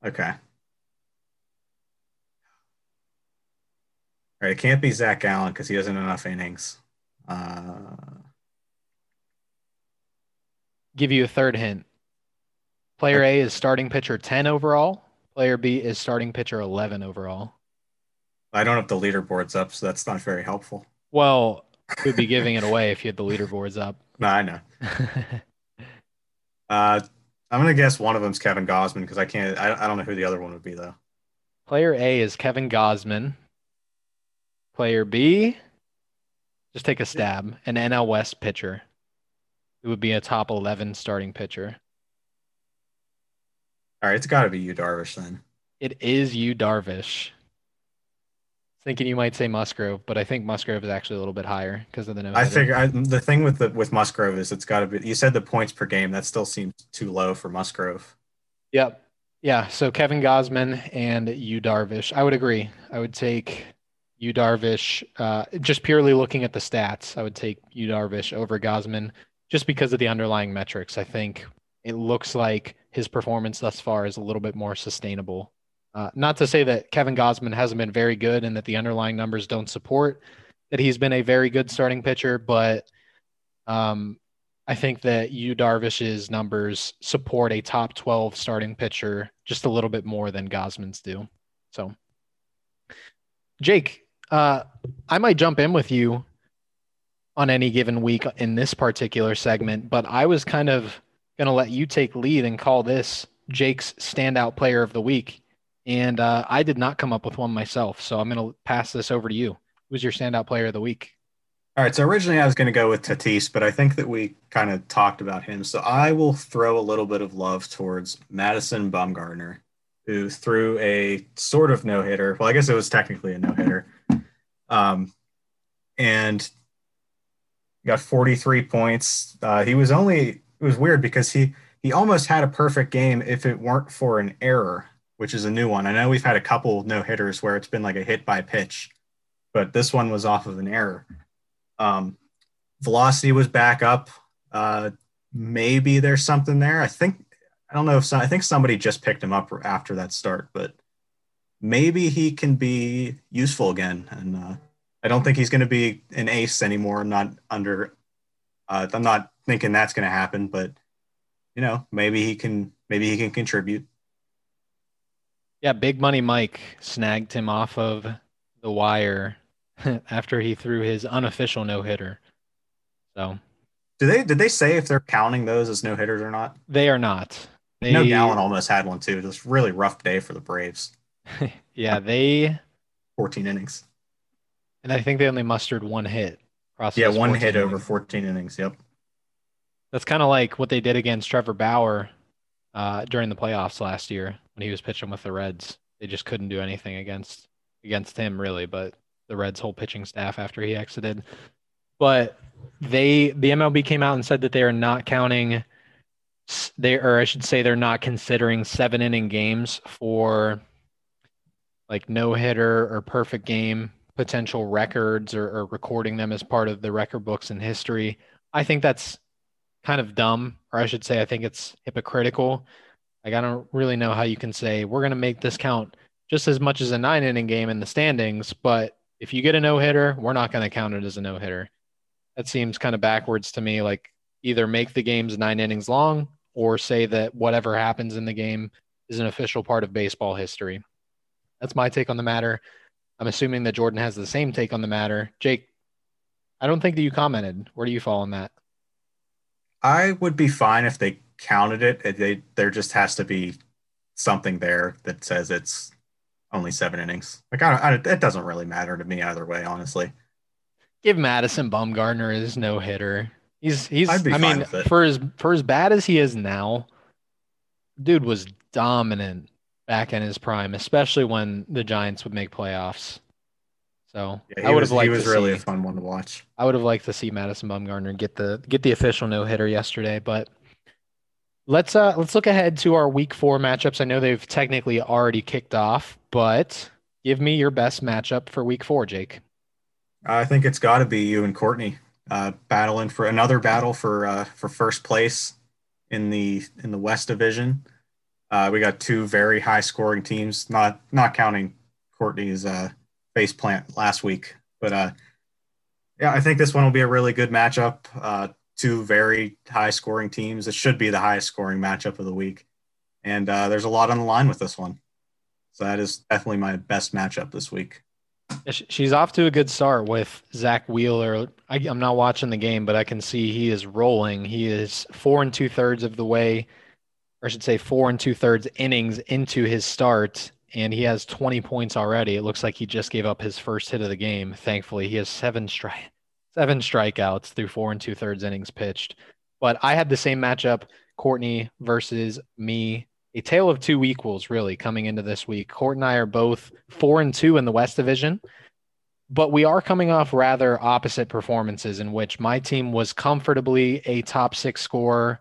Speaker 2: Okay. All right, it can't be Zac Gallen because he doesn't have enough innings. Uh...
Speaker 1: Give you a third hint. Player A is starting pitcher 10 overall. Player B is starting pitcher 11 overall.
Speaker 2: I don't have the leaderboards up, so that's not very helpful.
Speaker 1: Well, we'd be giving it away if you had the leaderboards up.
Speaker 2: No, I know. Uh, I'm gonna guess one of them's Kevin Gausman because I can't. I, I don't know who the other one would be though.
Speaker 1: Player A is Kevin Gausman. Player B, just take a stab. An NL West pitcher. It would be a top 11 starting pitcher.
Speaker 2: All right, it's got to be Yu Darvish then.
Speaker 1: It is Yu Darvish. Thinking you might say Musgrove, but I think Musgrove is actually a little bit higher because of the no.
Speaker 2: I think I, the thing with the with Musgrove is it's got to be. You said the points per game. That still seems too low for Musgrove.
Speaker 1: Yep. Yeah. So Kevin Gausman and Yu Darvish. I would agree. I would take Yu Darvish. Uh, just purely looking at the stats, I would take Yu Darvish over Gausman just because of the underlying metrics. I think it looks like his performance thus far is a little bit more sustainable uh, not to say that Kevin Gausman hasn't been very good and that the underlying numbers don't support that he's been a very good starting pitcher, but um, I think that Yu Darvish's numbers support a top 12 starting pitcher just a little bit more than Gausman's do. So, Jake, uh, I might jump in with you on any given week in this particular segment, but I was kind of going to let you take lead and call this Jake's standout player of the week and uh, I did not come up with one myself. So I'm going to pass this over to you. Who's your standout player of the week?
Speaker 2: All right. So originally I was going to go with Tatis, but I think that we kind of talked about him. So I will throw a little bit of love towards Madison Bumgarner, who threw a sort of no hitter. Well, I guess it was technically a no hitter. Um, and got 43 points. Uh, he was only, it was weird because he, he almost had a perfect game if it weren't for an error which is a new one. I know we've had a couple no hitters where it's been like a hit by pitch, but this one was off of an error. Um, velocity was back up. Uh, maybe there's something there. I think I don't know if some, I think somebody just picked him up after that start, but maybe he can be useful again. And uh, I don't think he's going to be an ace anymore. I'm not under. Uh, I'm not thinking that's going to happen, but you know, maybe he can. Maybe he can contribute.
Speaker 1: Yeah, Big Money Mike snagged him off of the wire after he threw his unofficial no hitter. So,
Speaker 2: do they did they say if they're counting those as no hitters or not?
Speaker 1: They are not. They,
Speaker 2: no, Gallen almost had one too. It was really rough day for the Braves.
Speaker 1: yeah, they
Speaker 2: 14 innings,
Speaker 1: and I think they only mustered one hit.
Speaker 2: yeah, one hit innings. over 14 innings. Yep.
Speaker 1: That's kind of like what they did against Trevor Bauer uh, during the playoffs last year when he was pitching with the Reds. They just couldn't do anything against against him really, but the Reds' whole pitching staff after he exited. But they the MLB came out and said that they are not counting they or I should say they're not considering seven inning games for like no hitter or perfect game potential records or, or recording them as part of the record books in history. I think that's kind of dumb, or I should say, I think it's hypocritical. Like, I don't really know how you can say we're going to make this count just as much as a nine inning game in the standings, but if you get a no hitter, we're not going to count it as a no hitter. That seems kind of backwards to me. Like, either make the games nine innings long or say that whatever happens in the game is an official part of baseball history. That's my take on the matter. I'm assuming that Jordan has the same take on the matter. Jake, I don't think that you commented. Where do you fall on that?
Speaker 2: I would be fine if they counted it. They there just has to be something there that says it's only seven innings. Like I, don't, I it doesn't really matter to me either way, honestly.
Speaker 1: Give Madison Bumgarner his no hitter. He's he's. I mean, for as for as bad as he is now, dude was dominant back in his prime, especially when the Giants would make playoffs. So
Speaker 2: yeah, I would have liked. He was really see, a fun one to watch.
Speaker 1: I would have liked to see Madison Bumgarner get the get the official no hitter yesterday, but let's uh let's look ahead to our week four matchups. I know they've technically already kicked off, but give me your best matchup for week four, Jake.
Speaker 2: I think it's got to be you and Courtney uh, battling for another battle for uh, for first place in the in the West Division. Uh, we got two very high scoring teams, not not counting Courtney's uh, face plant last week. But uh, yeah, I think this one will be a really good matchup. Two very high scoring teams. It should be the highest scoring matchup of the week. And uh, there's a lot on the line with this one. So that is definitely my best matchup this week.
Speaker 1: She's off to a good start with Zack Wheeler. I, am not watching the game, but I can see he is rolling. He is four and two thirds of the way, or I should say, four and two thirds innings into his start and he has 20 points already. It looks like he just gave up his first hit of the game. Thankfully, he has seven strike seven strikeouts through four and two thirds innings pitched. But I had the same matchup, Courtney versus me. A tale of two equals, really, coming into this week. Court and I are both four and two in the West Division, but we are coming off rather opposite performances in which my team was comfortably a top six scorer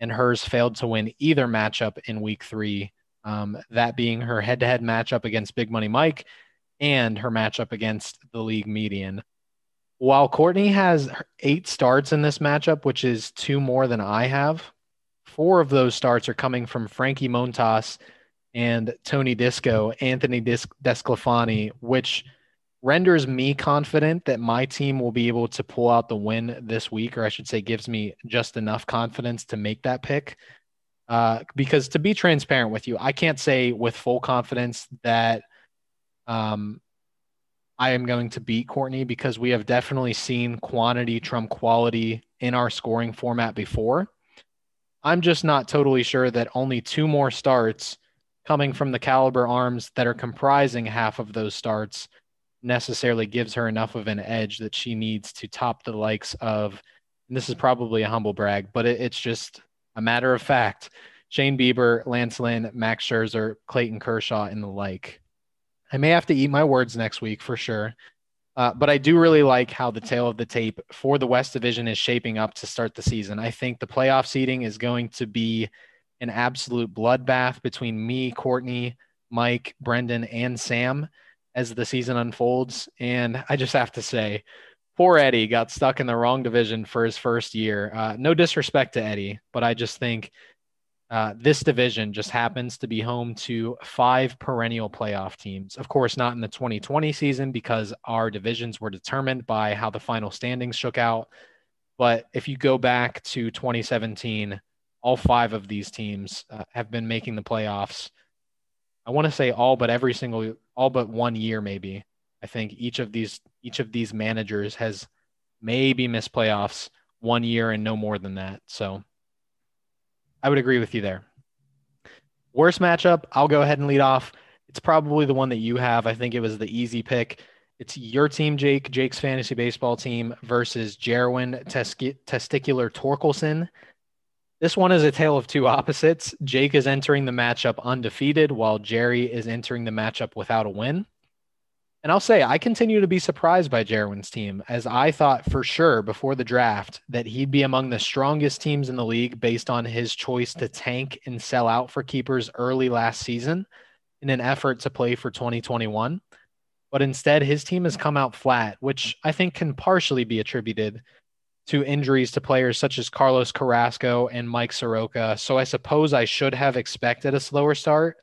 Speaker 1: and hers failed to win either matchup in week three. Um, that being her head to head matchup against Big Money Mike and her matchup against the league median. While Courtney has eight starts in this matchup, which is two more than I have, four of those starts are coming from Frankie Montas and Tony Disco, Anthony Dis- DeSclafani, which renders me confident that my team will be able to pull out the win this week, or I should say, gives me just enough confidence to make that pick. Uh, because to be transparent with you, I can't say with full confidence that um, I am going to beat Courtney because we have definitely seen quantity trump quality in our scoring format before. I'm just not totally sure that only two more starts coming from the caliber arms that are comprising half of those starts necessarily gives her enough of an edge that she needs to top the likes of, this is probably a humble brag, but it, it's just a matter of fact. Shane Bieber, Lance Lynn, Max Scherzer, Clayton Kershaw, and the like. I may have to eat my words next week for sure. Uh, but I do really like how the tail of the tape for the West Division is shaping up to start the season. I think the playoff seeding is going to be an absolute bloodbath between me, Courtney, Mike, Brendan, and Sam as the season unfolds. And I just have to say, poor Eddie got stuck in the wrong division for his first year. Uh, no disrespect to Eddie, but I just think uh, this division just happens to be home to five perennial playoff teams. Of course, not in the 2020 season because our divisions were determined by how the final standings shook out. But if you go back to 2017, all five of these teams uh, have been making the playoffs. I want to say all but every single, all but one year, maybe. I think each of these each of these managers has maybe missed playoffs one year and no more than that. So I would agree with you there. Worst matchup, I'll go ahead and lead off. It's probably the one that you have. I think it was the easy pick. It's your team, Jake, Jake's fantasy baseball team versus Jerwin Testicular Torkelson. This one is a tale of two opposites. Jake is entering the matchup undefeated, while Jerry is entering the matchup without a win. And I'll say, I continue to be surprised by Jerwin's team, as I thought for sure before the draft that he'd be among the strongest teams in the league based on his choice to tank and sell out for keepers early last season in an effort to play for 2021. But instead, his team has come out flat, which I think can partially be attributed to injuries to players such as Carlos Carrasco and Mike Soroka. So I suppose I should have expected a slower start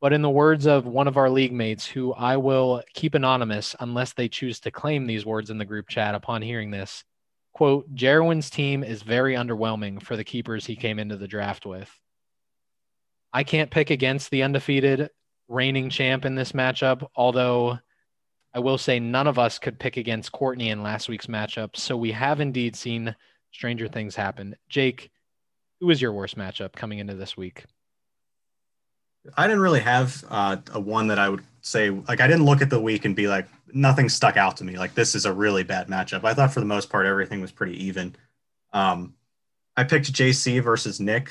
Speaker 1: but in the words of one of our league mates, who I will keep anonymous unless they choose to claim these words in the group chat upon hearing this, quote, Jerwin's team is very underwhelming for the keepers he came into the draft with. I can't pick against the undefeated reigning champ in this matchup, although I will say none of us could pick against Courtney in last week's matchup. So we have indeed seen stranger things happen. Jake, who was your worst matchup coming into this week?
Speaker 2: I didn't really have uh, a one that I would say like I didn't look at the week and be like nothing stuck out to me like this is a really bad matchup. I thought for the most part everything was pretty even. Um, I picked JC versus Nick.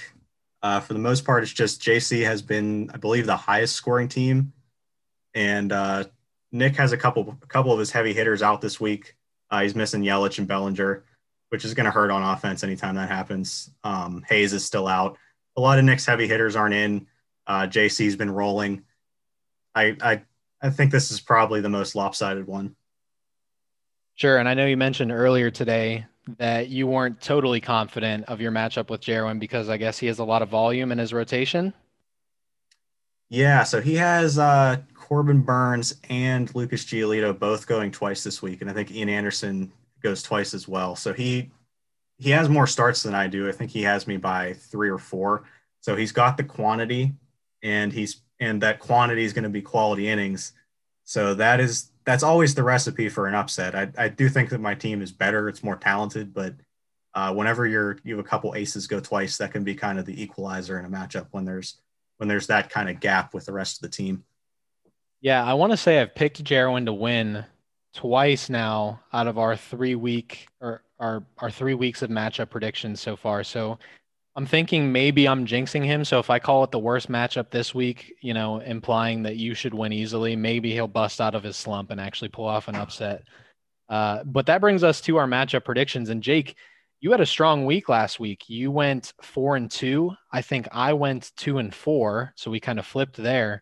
Speaker 2: Uh, for the most part, it's just JC has been I believe the highest scoring team, and uh, Nick has a couple a couple of his heavy hitters out this week. Uh, he's missing Yelich and Bellinger, which is going to hurt on offense anytime that happens. Um, Hayes is still out. A lot of Nick's heavy hitters aren't in. Uh, JC's been rolling. I, I I think this is probably the most lopsided one.
Speaker 1: Sure, and I know you mentioned earlier today that you weren't totally confident of your matchup with Jerwin because I guess he has a lot of volume in his rotation.
Speaker 2: Yeah, so he has uh, Corbin Burnes and Lucas Giolito both going twice this week, and I think Ian Anderson goes twice as well. So he he has more starts than I do. I think he has me by three or four. So he's got the quantity and he's and that quantity is going to be quality innings. So that is that's always the recipe for an upset. I, I do think that my team is better. It's more talented, but uh, whenever you're you have a couple aces go twice, that can be kind of the equalizer in a matchup when there's when there's that kind of gap with the rest of the team.
Speaker 1: Yeah, I want to say I've picked Jarwin to win twice now out of our three week or our our three weeks of matchup predictions so far. So I'm thinking maybe I'm jinxing him. So if I call it the worst matchup this week, you know, implying that you should win easily, maybe he'll bust out of his slump and actually pull off an upset. Uh, but that brings us to our matchup predictions. And Jake, you had a strong week last week. You went four and two. I think I went two and four. So we kind of flipped there.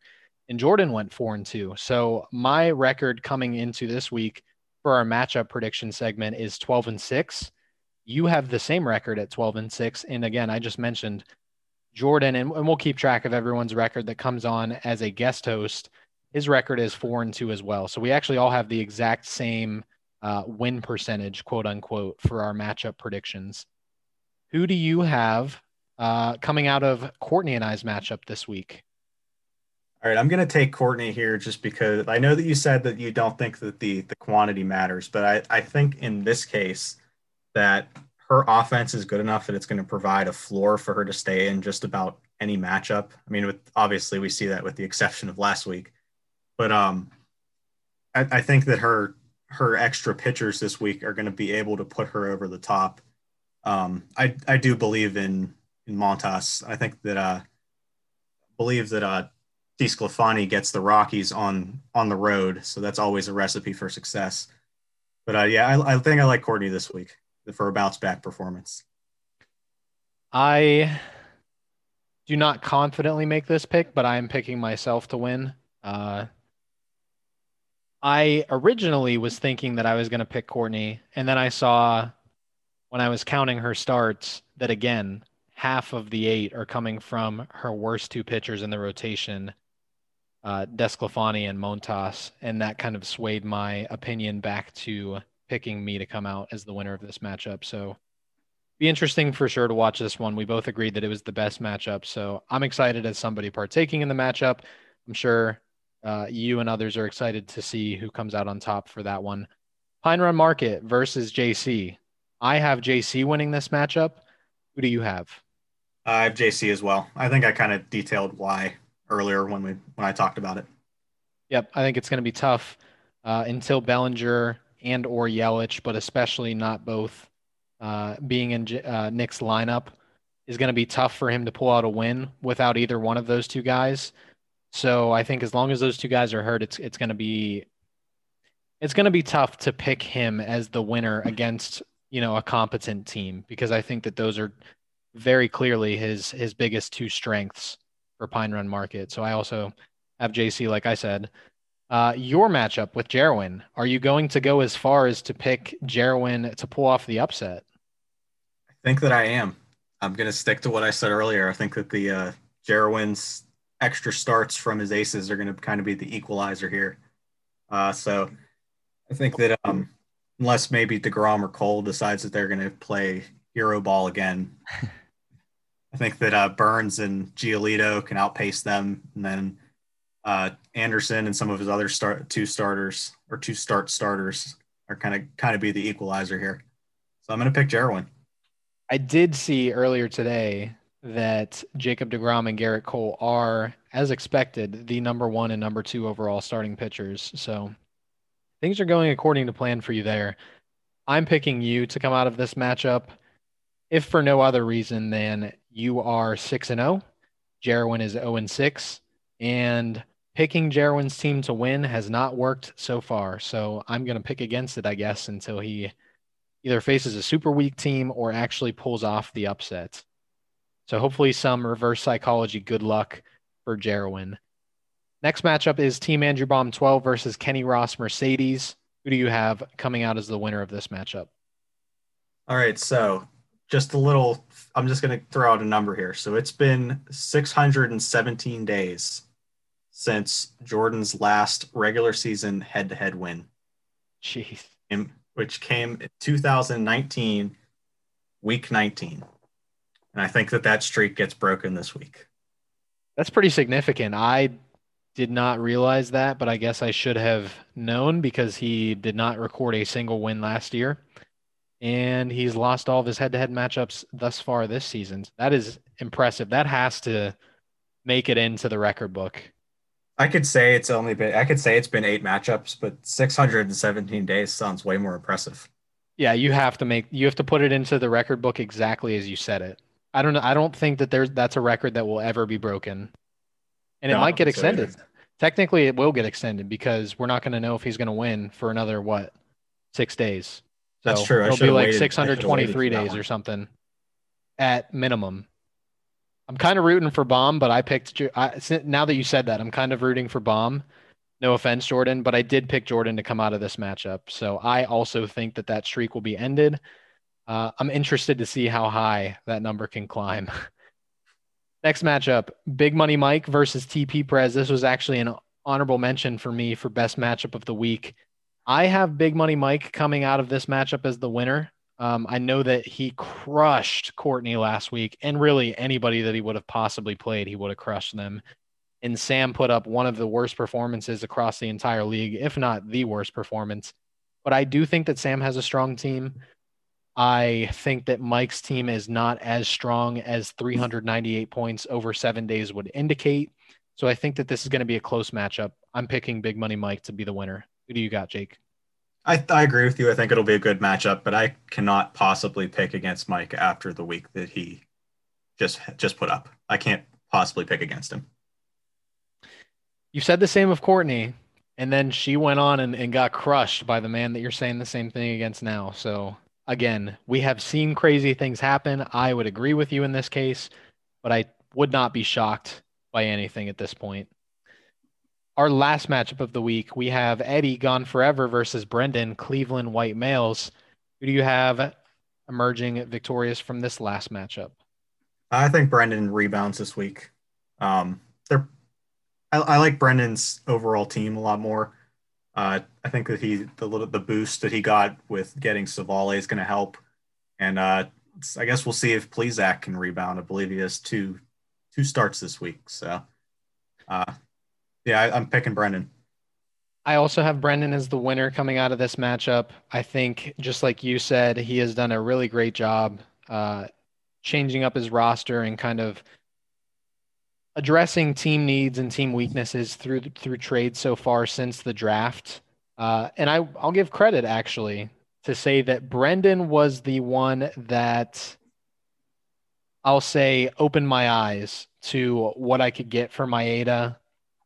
Speaker 1: And Jordan went four and two. So my record coming into this week for our matchup prediction segment is 12 and six you have the same record at 12 and 6 and again i just mentioned jordan and, and we'll keep track of everyone's record that comes on as a guest host. His record is 4 and 2 as well. So we actually all have the exact same uh, win percentage quote unquote for our matchup predictions. Who do you have uh, coming out of courtney and i's matchup this week?
Speaker 2: All right, I'm going to take Courtney here just because I know that you said that you don't think that the the quantity matters, but I, I think in this case, that her offense is good enough that it's going to provide a floor for her to stay in just about any matchup. I mean, with obviously we see that with the exception of last week, but um, I, I think that her her extra pitchers this week are going to be able to put her over the top. Um, I I do believe in in Montas. I think that uh, believe that uh, DeSclafani gets the Rockies on on the road, so that's always a recipe for success. But uh, yeah, I, I think I like Courtney this week for a bounce back performance?
Speaker 1: I do not confidently make this pick, but I am picking myself to win. Uh, I originally was thinking that I was going to pick Courtney, and then I saw when I was counting her starts that again, half of the eight are coming from her worst two pitchers in the rotation, uh, DeSclafani and Montas, and that kind of swayed my opinion back to picking me to come out as the winner of this matchup. So be interesting for sure to watch this one. We both agreed that it was the best matchup. So I'm excited as somebody partaking in the matchup. I'm sure uh, you and others are excited to see who comes out on top for that one. Pine Run Market versus JC. I have JC winning this matchup. Who do you have?
Speaker 2: I have JC as well. I think I kind of detailed why earlier when we when I talked about it.
Speaker 1: Yep, I think it's going to be tough uh, until Bellinger and or Yelich, but especially not both, uh, being in uh, Nick's lineup is going to be tough for him to pull out a win without either one of those two guys. So I think as long as those two guys are hurt, it's it's going to be it's going to be tough to pick him as the winner against you know a competent team because I think that those are very clearly his his biggest two strengths for Pine Run Market. So I also have JC, like I said, uh, your matchup with Jarwin, are you going to go as far as to pick Jarwin to pull off the upset?
Speaker 2: I think that I am. I'm going to stick to what I said earlier. I think that the uh, Jarwin's extra starts from his aces are going to kind of be the equalizer here. Uh, so I think that um, unless maybe DeGrom or Cole decides that they're going to play hero ball again, I think that uh, Burnes and Giolito can outpace them. And then uh, Anderson and some of his other start two starters or two start starters are kind of kind of be the equalizer here. So I'm going to pick Jarwin.
Speaker 1: I did see earlier today that Jacob DeGrom and Gerrit Cole are, as expected, the number one and number two overall starting pitchers. So things are going according to plan for you there. I'm picking you to come out of this matchup, if for no other reason than you are six and zero. Oh. Jarwin is 0 and 6. and picking Jarwin's team to win has not worked so far. So I'm going to pick against it, I guess, until he either faces a super weak team or actually pulls off the upset. So hopefully some reverse psychology good luck for Jarwin. Next matchup is Team Andrew Bomb 12 versus Kenny Ross Mercedes. Who do you have coming out as the winner of this matchup?
Speaker 2: All right, so just a little I'm just going to throw out a number here. So it's been 617 days since Jordan's last regular season head to head win.
Speaker 1: Jeez.
Speaker 2: In, which came in 2019, week 19. And I think that that streak gets broken this week.
Speaker 1: That's pretty significant. I did not realize that, but I guess I should have known because he did not record a single win last year. And he's lost all of his head to head matchups thus far this season. That is impressive. That has to make it into the record book.
Speaker 2: I could say it's only been I could say it's been eight matchups, but 617 days sounds way more impressive.
Speaker 1: Yeah, you have to make you have to put it into the record book exactly as you said it. I don't know. I don't think that there's that's a record that will ever be broken, and it
Speaker 2: No,
Speaker 1: might get extended.
Speaker 2: either.
Speaker 1: Technically, it will get extended because we're not going to know if he's going to win for another what six days. So
Speaker 2: That's true.
Speaker 1: It'll be like
Speaker 2: waited- I should've waited
Speaker 1: 623 days or something at minimum. I'm kind of rooting for Bomb, but I picked I, now that you said that, I'm kind of rooting for Bomb. No offense, Jordan, but I did pick Jordan to come out of this matchup. So I also think that that streak will be ended. Uh, I'm interested to see how high that number can climb. Next matchup, Big Money Mike versus TP Prez. This was actually an honorable mention for me for best matchup of the week. I have Big Money Mike coming out of this matchup as the winner. Um, I know that he crushed Courtney last week, and really anybody that he would have possibly played, he would have crushed them. And Sam put up one of the worst performances across the entire league, if not the worst performance. But I do think that Sam has a strong team. I think that Mike's team is not as strong as 398 points over seven days would indicate. So I think that this is going to be a close matchup. I'm picking Big Money Mike to be the winner. Who do you got, Jake?
Speaker 2: I, I agree with you. I think it'll be a good matchup, but I cannot possibly pick against Mike after the week that he just just put up. I can't possibly pick against him.
Speaker 1: You said the same of Courtney, and then she went on and, and got crushed by the man that you're saying the same thing against now. So again, we have seen crazy things happen. I would agree with you in this case, but I would not be shocked by anything at this point. Our last matchup of the week, we have Eddie Gone Forever versus Brendan Cleveland White Males. Who do you have emerging victorious from this last matchup?
Speaker 2: I think Brendan rebounds this week. Um, they're I, I like Brendan's overall team a lot more. Uh, I think that he the little the boost that he got with getting Civale is going to help, and uh, I guess we'll see if Plesac can rebound. I believe he has two two starts this week. So, uh, yeah, I, I'm picking Brendan.
Speaker 1: I also have Brendan as the winner coming out of this matchup. I think, just like you said, he has done a really great job uh, changing up his roster and kind of addressing team needs and team weaknesses through through trade so far since the draft. Uh, and I, I'll give credit actually to say that Brendan was the one that I'll say opened my eyes to what I could get for Maeda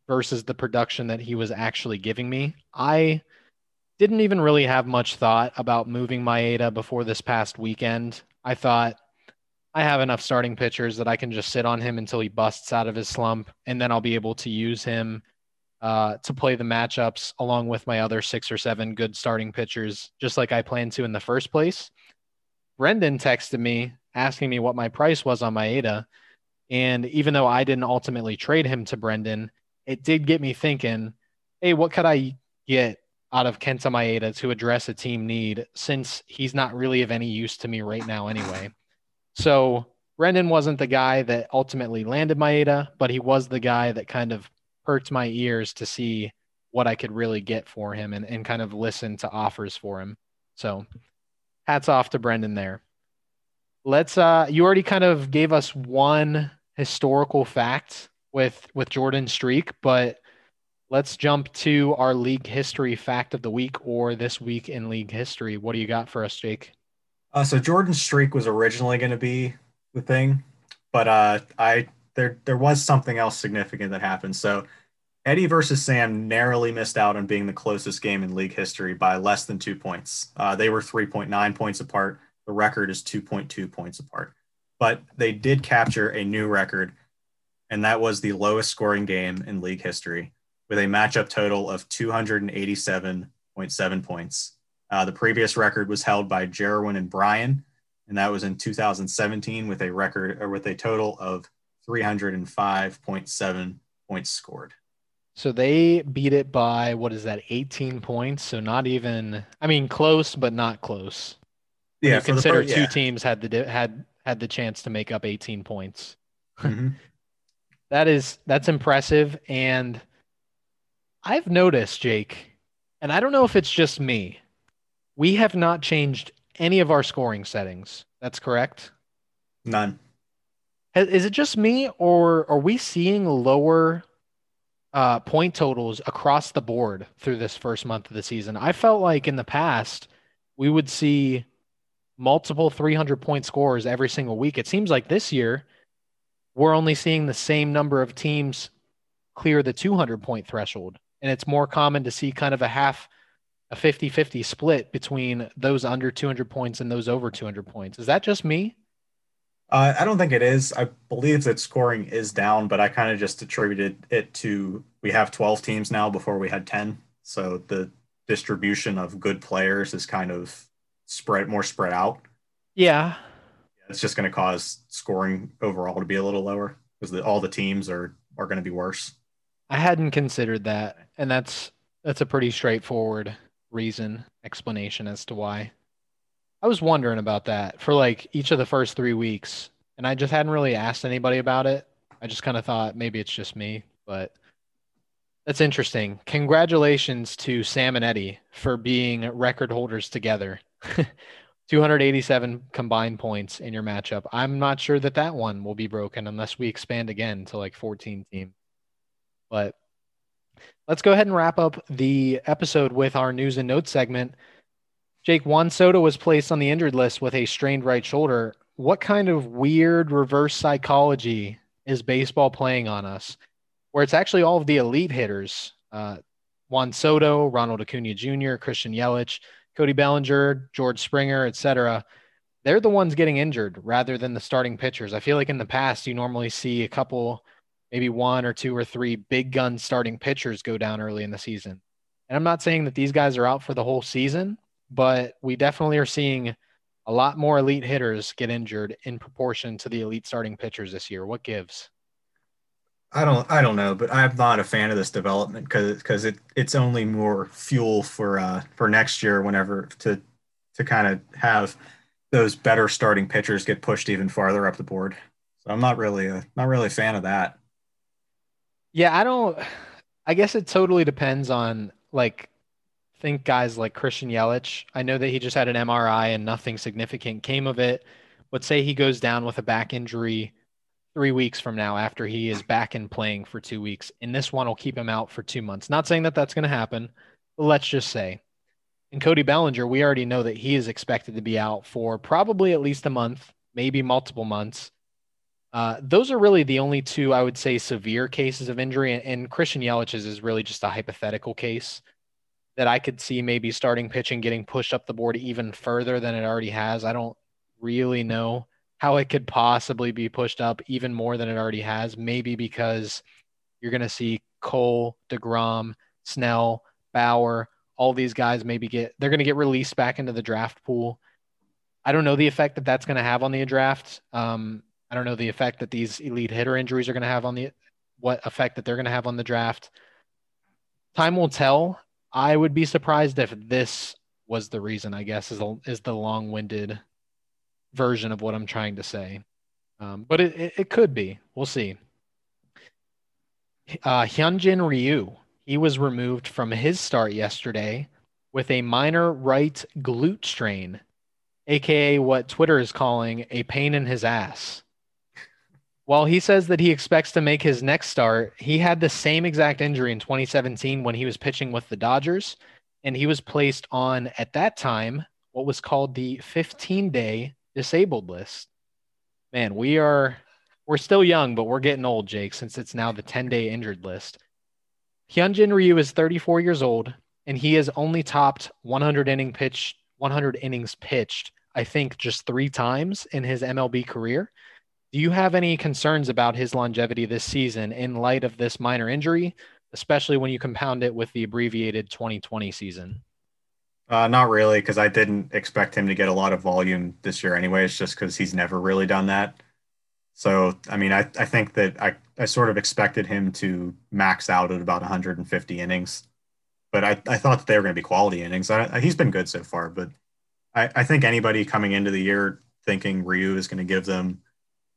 Speaker 1: versus the production that he was actually giving me. I didn't even really have much thought about moving Maeda before this past weekend. I thought I have enough starting pitchers that I can just sit on him until he busts out of his slump, and then I'll be able to use him uh, to play the matchups along with my other six or seven good starting pitchers, just like I planned to in the first place. Brendan texted me asking me what my price was on Maeda. And even though I didn't ultimately trade him to Brendan, it did get me thinking, hey, what could I get out of Kenta Maeda to address a team need since he's not really of any use to me right now anyway? So Brendan wasn't the guy that ultimately landed Maeda, but he was the guy that kind of perked my ears to see what I could really get for him and, and kind of listen to offers for him. So hats off to Brendan there. Let's uh you already kind of gave us one historical fact with with Jordan streak, but let's jump to our league history fact of the week or this week in league history. What do you got for us, Jake?
Speaker 2: Uh, so Jordan streak was originally going to be the thing, but uh, I there there was something else significant that happened. So Eddie versus Sam narrowly missed out on being the closest game in league history by less than two points. Uh, they were 3.9 points apart. The record is 2.2 points apart, but they did capture a new record, and that was the lowest scoring game in league history with a matchup total of 287.7 points. Uh, the previous record was held by Jerwin and Bryan, and that was in 2017 with a record or with a total of 305.7 points scored.
Speaker 1: So they beat it by what is that, 18 points? So not even I mean close, but not close. When
Speaker 2: Yeah,
Speaker 1: you consider two
Speaker 2: yeah.
Speaker 1: teams had the had had the chance to make up 18 points.
Speaker 2: Mhm.
Speaker 1: That is that's impressive and I've noticed, Jake, and I don't know if it's just me. We have not changed any of our scoring settings. That's correct.
Speaker 2: None.
Speaker 1: Is it just me, or are we seeing lower uh, point totals across the board through this first month of the season? I felt like in the past we would see multiple 300 point scores every single week. It seems like this year we're only seeing the same number of teams clear the 200 point threshold. And it's more common to see kind of a half, a 50 50 split between those under 200 points and those over 200 points. Is that just me?
Speaker 2: Uh, I don't think it is. I believe that scoring is down, but I kind of just attributed it to we have 12 teams now before we had 10. So the distribution of good players is kind of spread more spread out.
Speaker 1: Yeah.
Speaker 2: It's just going to cause scoring overall to be a little lower because all the teams are are going to be worse.
Speaker 1: I hadn't considered that, and that's that's a pretty straightforward reason explanation as to why. I was wondering about that for like each of the first three weeks, and I just hadn't really asked anybody about it. I just kind of thought maybe it's just me, but that's interesting. Congratulations to Sam and Eddie for being record holders together. 287 combined points in your matchup. I'm not sure that that one will be broken unless we expand again to like 14 teams. But let's go ahead and wrap up the episode with our news and notes segment. Jake, Juan Soto was placed on the injured list with a strained right shoulder. What kind of weird reverse psychology is baseball playing on us? Where it's actually all of the elite hitters uh, Juan Soto, Ronald Acuna Jr., Christian Yelich, Cody Bellinger, George Springer, et cetera, They're the ones getting injured rather than the starting pitchers. I feel like in the past, you normally see a couple, maybe one or two or three big gun starting pitchers go down early in the season. And I'm not saying that these guys are out for the whole season, but we definitely are seeing a lot more elite hitters get injured in proportion to the elite starting pitchers this year. What gives?
Speaker 2: I don't I don't know, but I'm not a fan of this development because because it it's only more fuel for uh for next year whenever to to kind of have those better starting pitchers get pushed even farther up the board. So I'm not really a not really a fan of that.
Speaker 1: Yeah, I don't I guess it totally depends on like think guys like Christian Yelich. I know that he just had an MRI and nothing significant came of it. But say he goes down with a back injury three weeks from now after he is back and playing for two weeks, and this one will keep him out for two months. Not saying that that's going to happen, but let's just say. And Cody Bellinger, we already know that he is expected to be out for probably at least a month, maybe multiple months. Uh, those are really the only two I would say severe cases of injury, and, and Christian Yelich's is really just a hypothetical case that I could see maybe starting pitching getting pushed up the board even further than it already has. I don't really know how it could possibly be pushed up even more than it already has. Maybe because you're going to see Cole, DeGrom, Snell, Bauer, all these guys maybe get, they're going to get released back into the draft pool. I don't know the effect that that's going to have on the draft. Um, I don't know the effect that these elite hitter injuries are going to have on the, what effect that they're going to have on the draft. Time will tell. I would be surprised if this was the reason. I guess is the, is the long-winded version of what I'm trying to say, um, but it, it, it could be. We'll see. Uh, Hyunjin Ryu, he was removed from his start yesterday with a minor right glute strain, aka what Twitter is calling a pain in his ass. While he says that he expects to make his next start, he had the same exact injury in 2017 when he was pitching with the Dodgers, and he was placed on, at that time, what was called the 15 day disabled list. Man, we are we're still young, but we're getting old, Jake, since it's now the 10 day injured list. Hyunjin Ryu is 34 years old, and he has only topped 100 inning pitch, 100 innings pitched, I think, just three times in his MLB career. Do you have any concerns about his longevity this season in light of this minor injury, especially when you compound it with the abbreviated 2020 season?
Speaker 2: Uh, not really, because I didn't expect him to get a lot of volume this year, anyways, just because he's never really done that. So, I mean, I, I think that I, I sort of expected him to max out at about 150 innings, but I, I thought that they were going to be quality innings. I, he's been good so far, but I, I think anybody coming into the year thinking Ryu is going to give them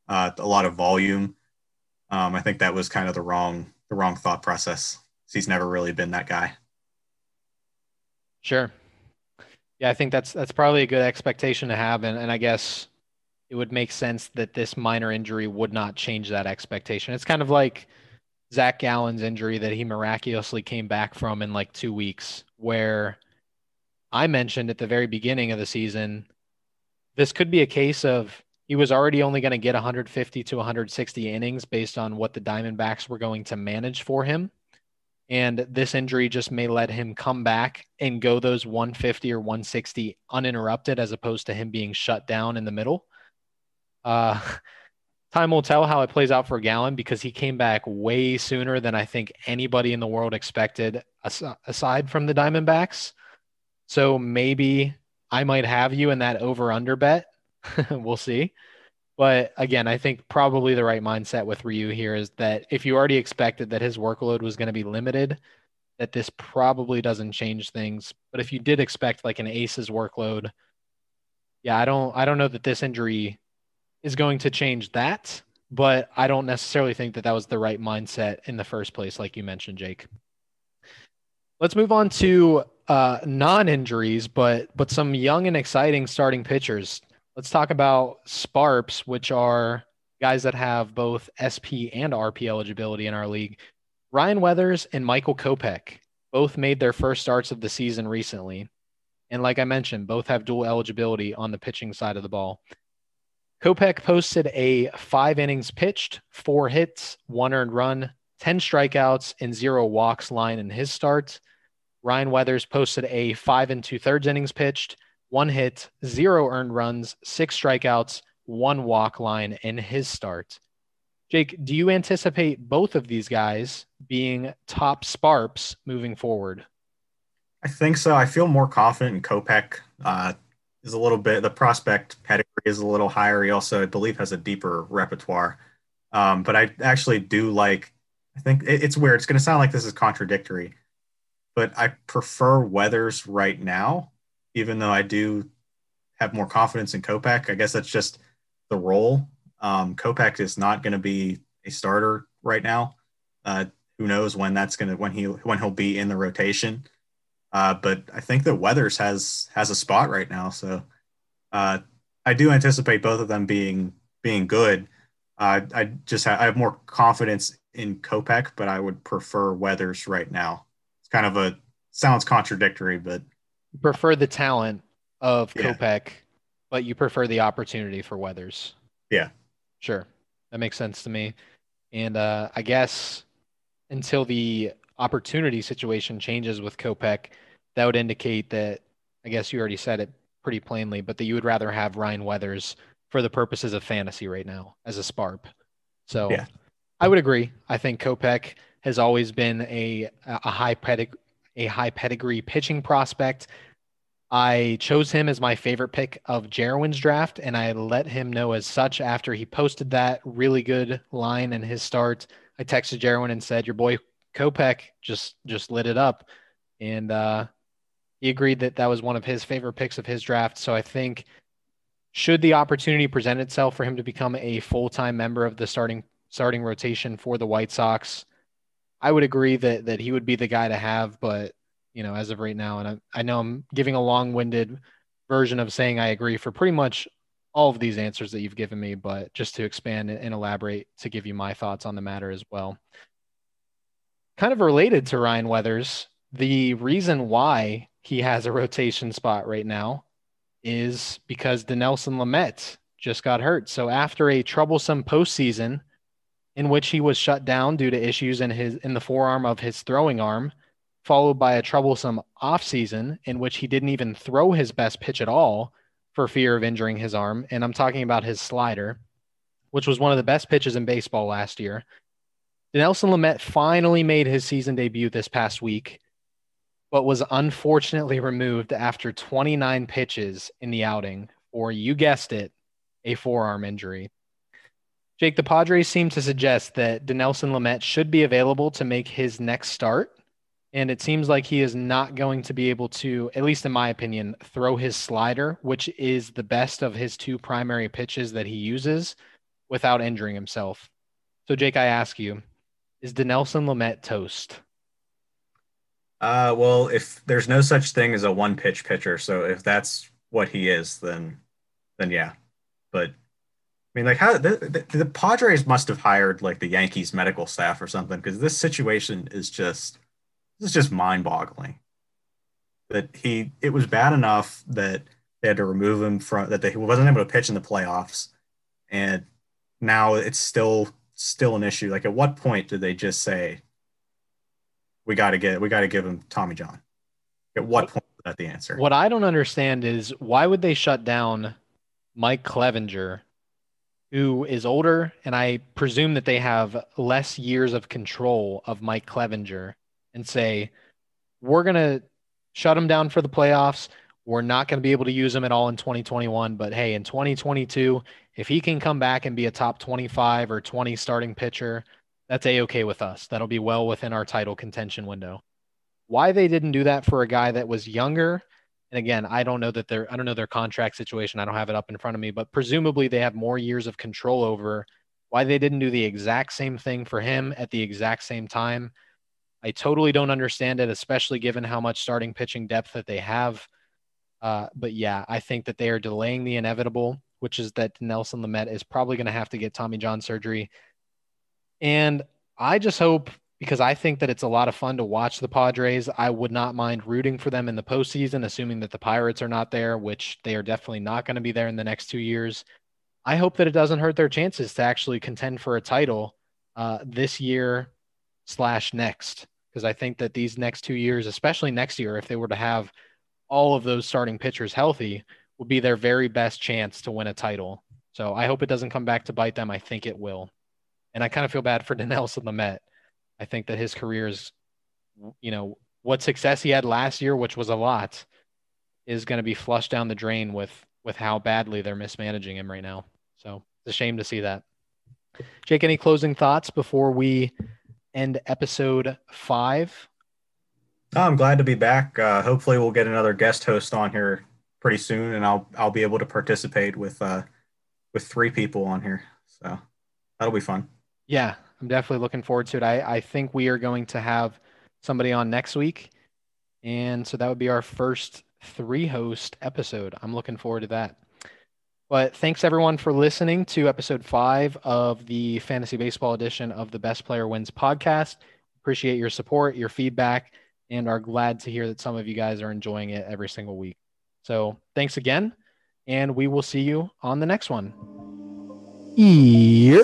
Speaker 2: uh, a lot of volume. Um, I think that was kind of the wrong the wrong thought process. He's never really been that guy.
Speaker 1: Sure. Yeah, I think that's that's probably a good expectation to have, and, and I guess it would make sense that this minor injury would not change that expectation. It's kind of like Zac Gallen's injury that he miraculously came back from in like two weeks, where I mentioned at the very beginning of the season, this could be a case of he was already only going to get 150 to 160 innings based on what the Diamondbacks were going to manage for him. And this injury just may let him come back and go those 150 or 160 uninterrupted as opposed to him being shut down in the middle. Uh, time will tell how it plays out for Gallen because he came back way sooner than I think anybody in the world expected, aside from the Diamondbacks. So maybe I might have you in that over under bet. we'll see. But again, I think probably the right mindset with Ryu here is that if you already expected that his workload was going to be limited, that this probably doesn't change things. But if you did expect like an ace's workload, yeah, I don't I don't know that this injury is going to change that, but I don't necessarily think that that was the right mindset in the first place, like you mentioned, Jake. Let's move on to uh, non-injuries, but but some young and exciting starting pitchers. Let's talk about Sparps, which are guys that have both SP and RP eligibility in our league. Ryan Weathers and Michael Kopech both made their first starts of the season recently. And like I mentioned, both have dual eligibility on the pitching side of the ball. Kopech posted a five innings pitched, four hits, one earned run, 10 strikeouts, and zero walks line in his start. Ryan Weathers posted a five and two thirds innings pitched, one hit, zero earned runs, six strikeouts, one walk line in his start. Jake, do you anticipate both of these guys being top Sparps moving forward?
Speaker 2: I think so. I feel more confident in Kopech. Uh, is a little bit the prospect pedigree is a little higher. He also, I believe, has a deeper repertoire. Um, but I actually do like. I think it, it's weird. It's going to sound like this is contradictory, but I prefer Weathers right now, even though I do have more confidence in Kopech. I guess that's just the role. Um, Kopech is not going to be a starter right now. Uh, who knows when that's going to when he when he'll be in the rotation. Uh, but I think that Weathers has has a spot right now, so uh, I do anticipate both of them being being good. Uh, I just ha- I have more confidence in Kopech, but I would prefer Weathers right now. It's kind of a sounds contradictory, but
Speaker 1: prefer the talent of yeah. Kopech, but you prefer the opportunity for Weathers.
Speaker 2: Yeah,
Speaker 1: sure, that makes sense to me. And uh, I guess until the opportunity situation changes with Kopech, that would indicate that I guess you already said it pretty plainly, but that you would rather have Ryan Weathers for the purposes of fantasy right now as a Sparp. So yeah. I would agree. I think Kopech has always been a a high pedig- a high pedigree pitching prospect. I chose him as my favorite pick of Jerwin's draft, and I let him know as such after he posted that really good line in his start. I texted Jerwin and said, "Your boy Kopech just just lit it up," and uh, he agreed that that was one of his favorite picks of his draft. So I think should the opportunity present itself for him to become a full-time member of the starting starting rotation for the White Sox, I would agree that that he would be the guy to have. But you know, as of right now, and I, I know I'm giving a long-winded version of saying I agree for pretty much all of these answers that you've given me, but just to expand and elaborate to give you my thoughts on the matter as well kind of related to Ryan Weathers, the reason why he has a rotation spot right now is because Dinelson Lamet just got hurt. So after a troublesome postseason in which he was shut down due to issues in his in the forearm of his throwing arm, followed by a troublesome offseason in which he didn't even throw his best pitch at all for fear of injuring his arm. And I'm talking about his slider, which was one of the best pitches in baseball last year. Nelson Lamet finally made his season debut this past week, but was unfortunately removed after 29 pitches in the outing, or you guessed it, a forearm injury. Jake, the Padres seem to suggest that Dinelson Lamet should be available to make his next start. And it seems like he is not going to be able to, at least in my opinion, throw his slider, which is the best of his two primary pitches that he uses without injuring himself. So, Jake, I ask you, is Dinelson Lamet toast?
Speaker 2: Uh, well, if there's no such thing as a one pitch pitcher, so if that's what he is, then then yeah. But mean, like how the, the, the Padres must have hired like the Yankees medical staff or something because this situation is just this is just mind-boggling. That he it was bad enough that they had to remove him from that they, he wasn't able to pitch in the playoffs, and now it's still still an issue. Like, at what point did they just say we got to get we got to give him Tommy John? At what point is that the answer?
Speaker 1: What I don't understand is why would they shut down Mike Clevinger, who is older, and I presume that they have less years of control of Mike Clevinger, and say we're gonna shut him down for the playoffs. We're not going to be able to use him at all in 2021. But hey, in 2022, if he can come back and be a top 25 or 20 starting pitcher, that's a okay with us. That'll be well within our title contention window. Why they didn't do that for a guy that was younger, and again, I don't know that they're I don't know their contract situation. I don't have it up in front of me, but presumably they have more years of control over why they didn't do the exact same thing for him at the exact same time. I totally don't understand it, especially given how much starting pitching depth that they have. Uh, but yeah, I think that they are delaying the inevitable, which is that Nelson Lamet is probably going to have to get Tommy John surgery. And I just hope because I think that it's a lot of fun to watch the Padres. I would not mind rooting for them in the postseason, assuming that the Pirates are not there, which they are definitely not going to be there in the next two years. I hope that it doesn't hurt their chances to actually contend for a title uh, this year slash next, because I think that these next two years, especially next year, if they were to have all of those starting pitchers healthy, will be their very best chance to win a title. So I hope it doesn't come back to bite them. I think it will. And I kind of feel bad for Dinelson Lamet. I think that his career is, you know, what success he had last year, which was a lot, is going to be flushed down the drain with with how badly they're mismanaging him right now. So it's a shame to see that. Jake, any closing thoughts before we end episode five?
Speaker 2: I'm glad to be back. Uh, hopefully, we'll get another guest host on here pretty soon, and I'll I'll be able to participate with uh, with three people on here. So that'll be fun.
Speaker 1: Yeah, I'm definitely looking forward to it. I, I think we are going to have somebody on next week. And so that would be our first three host episode. I'm looking forward to that. But thanks everyone for listening to episode five of the fantasy baseball edition of the Best Player Wins podcast. Appreciate your support, your feedback, and are glad to hear that some of you guys are enjoying it every single week. So thanks again, and we will see you on the next one. Yeah.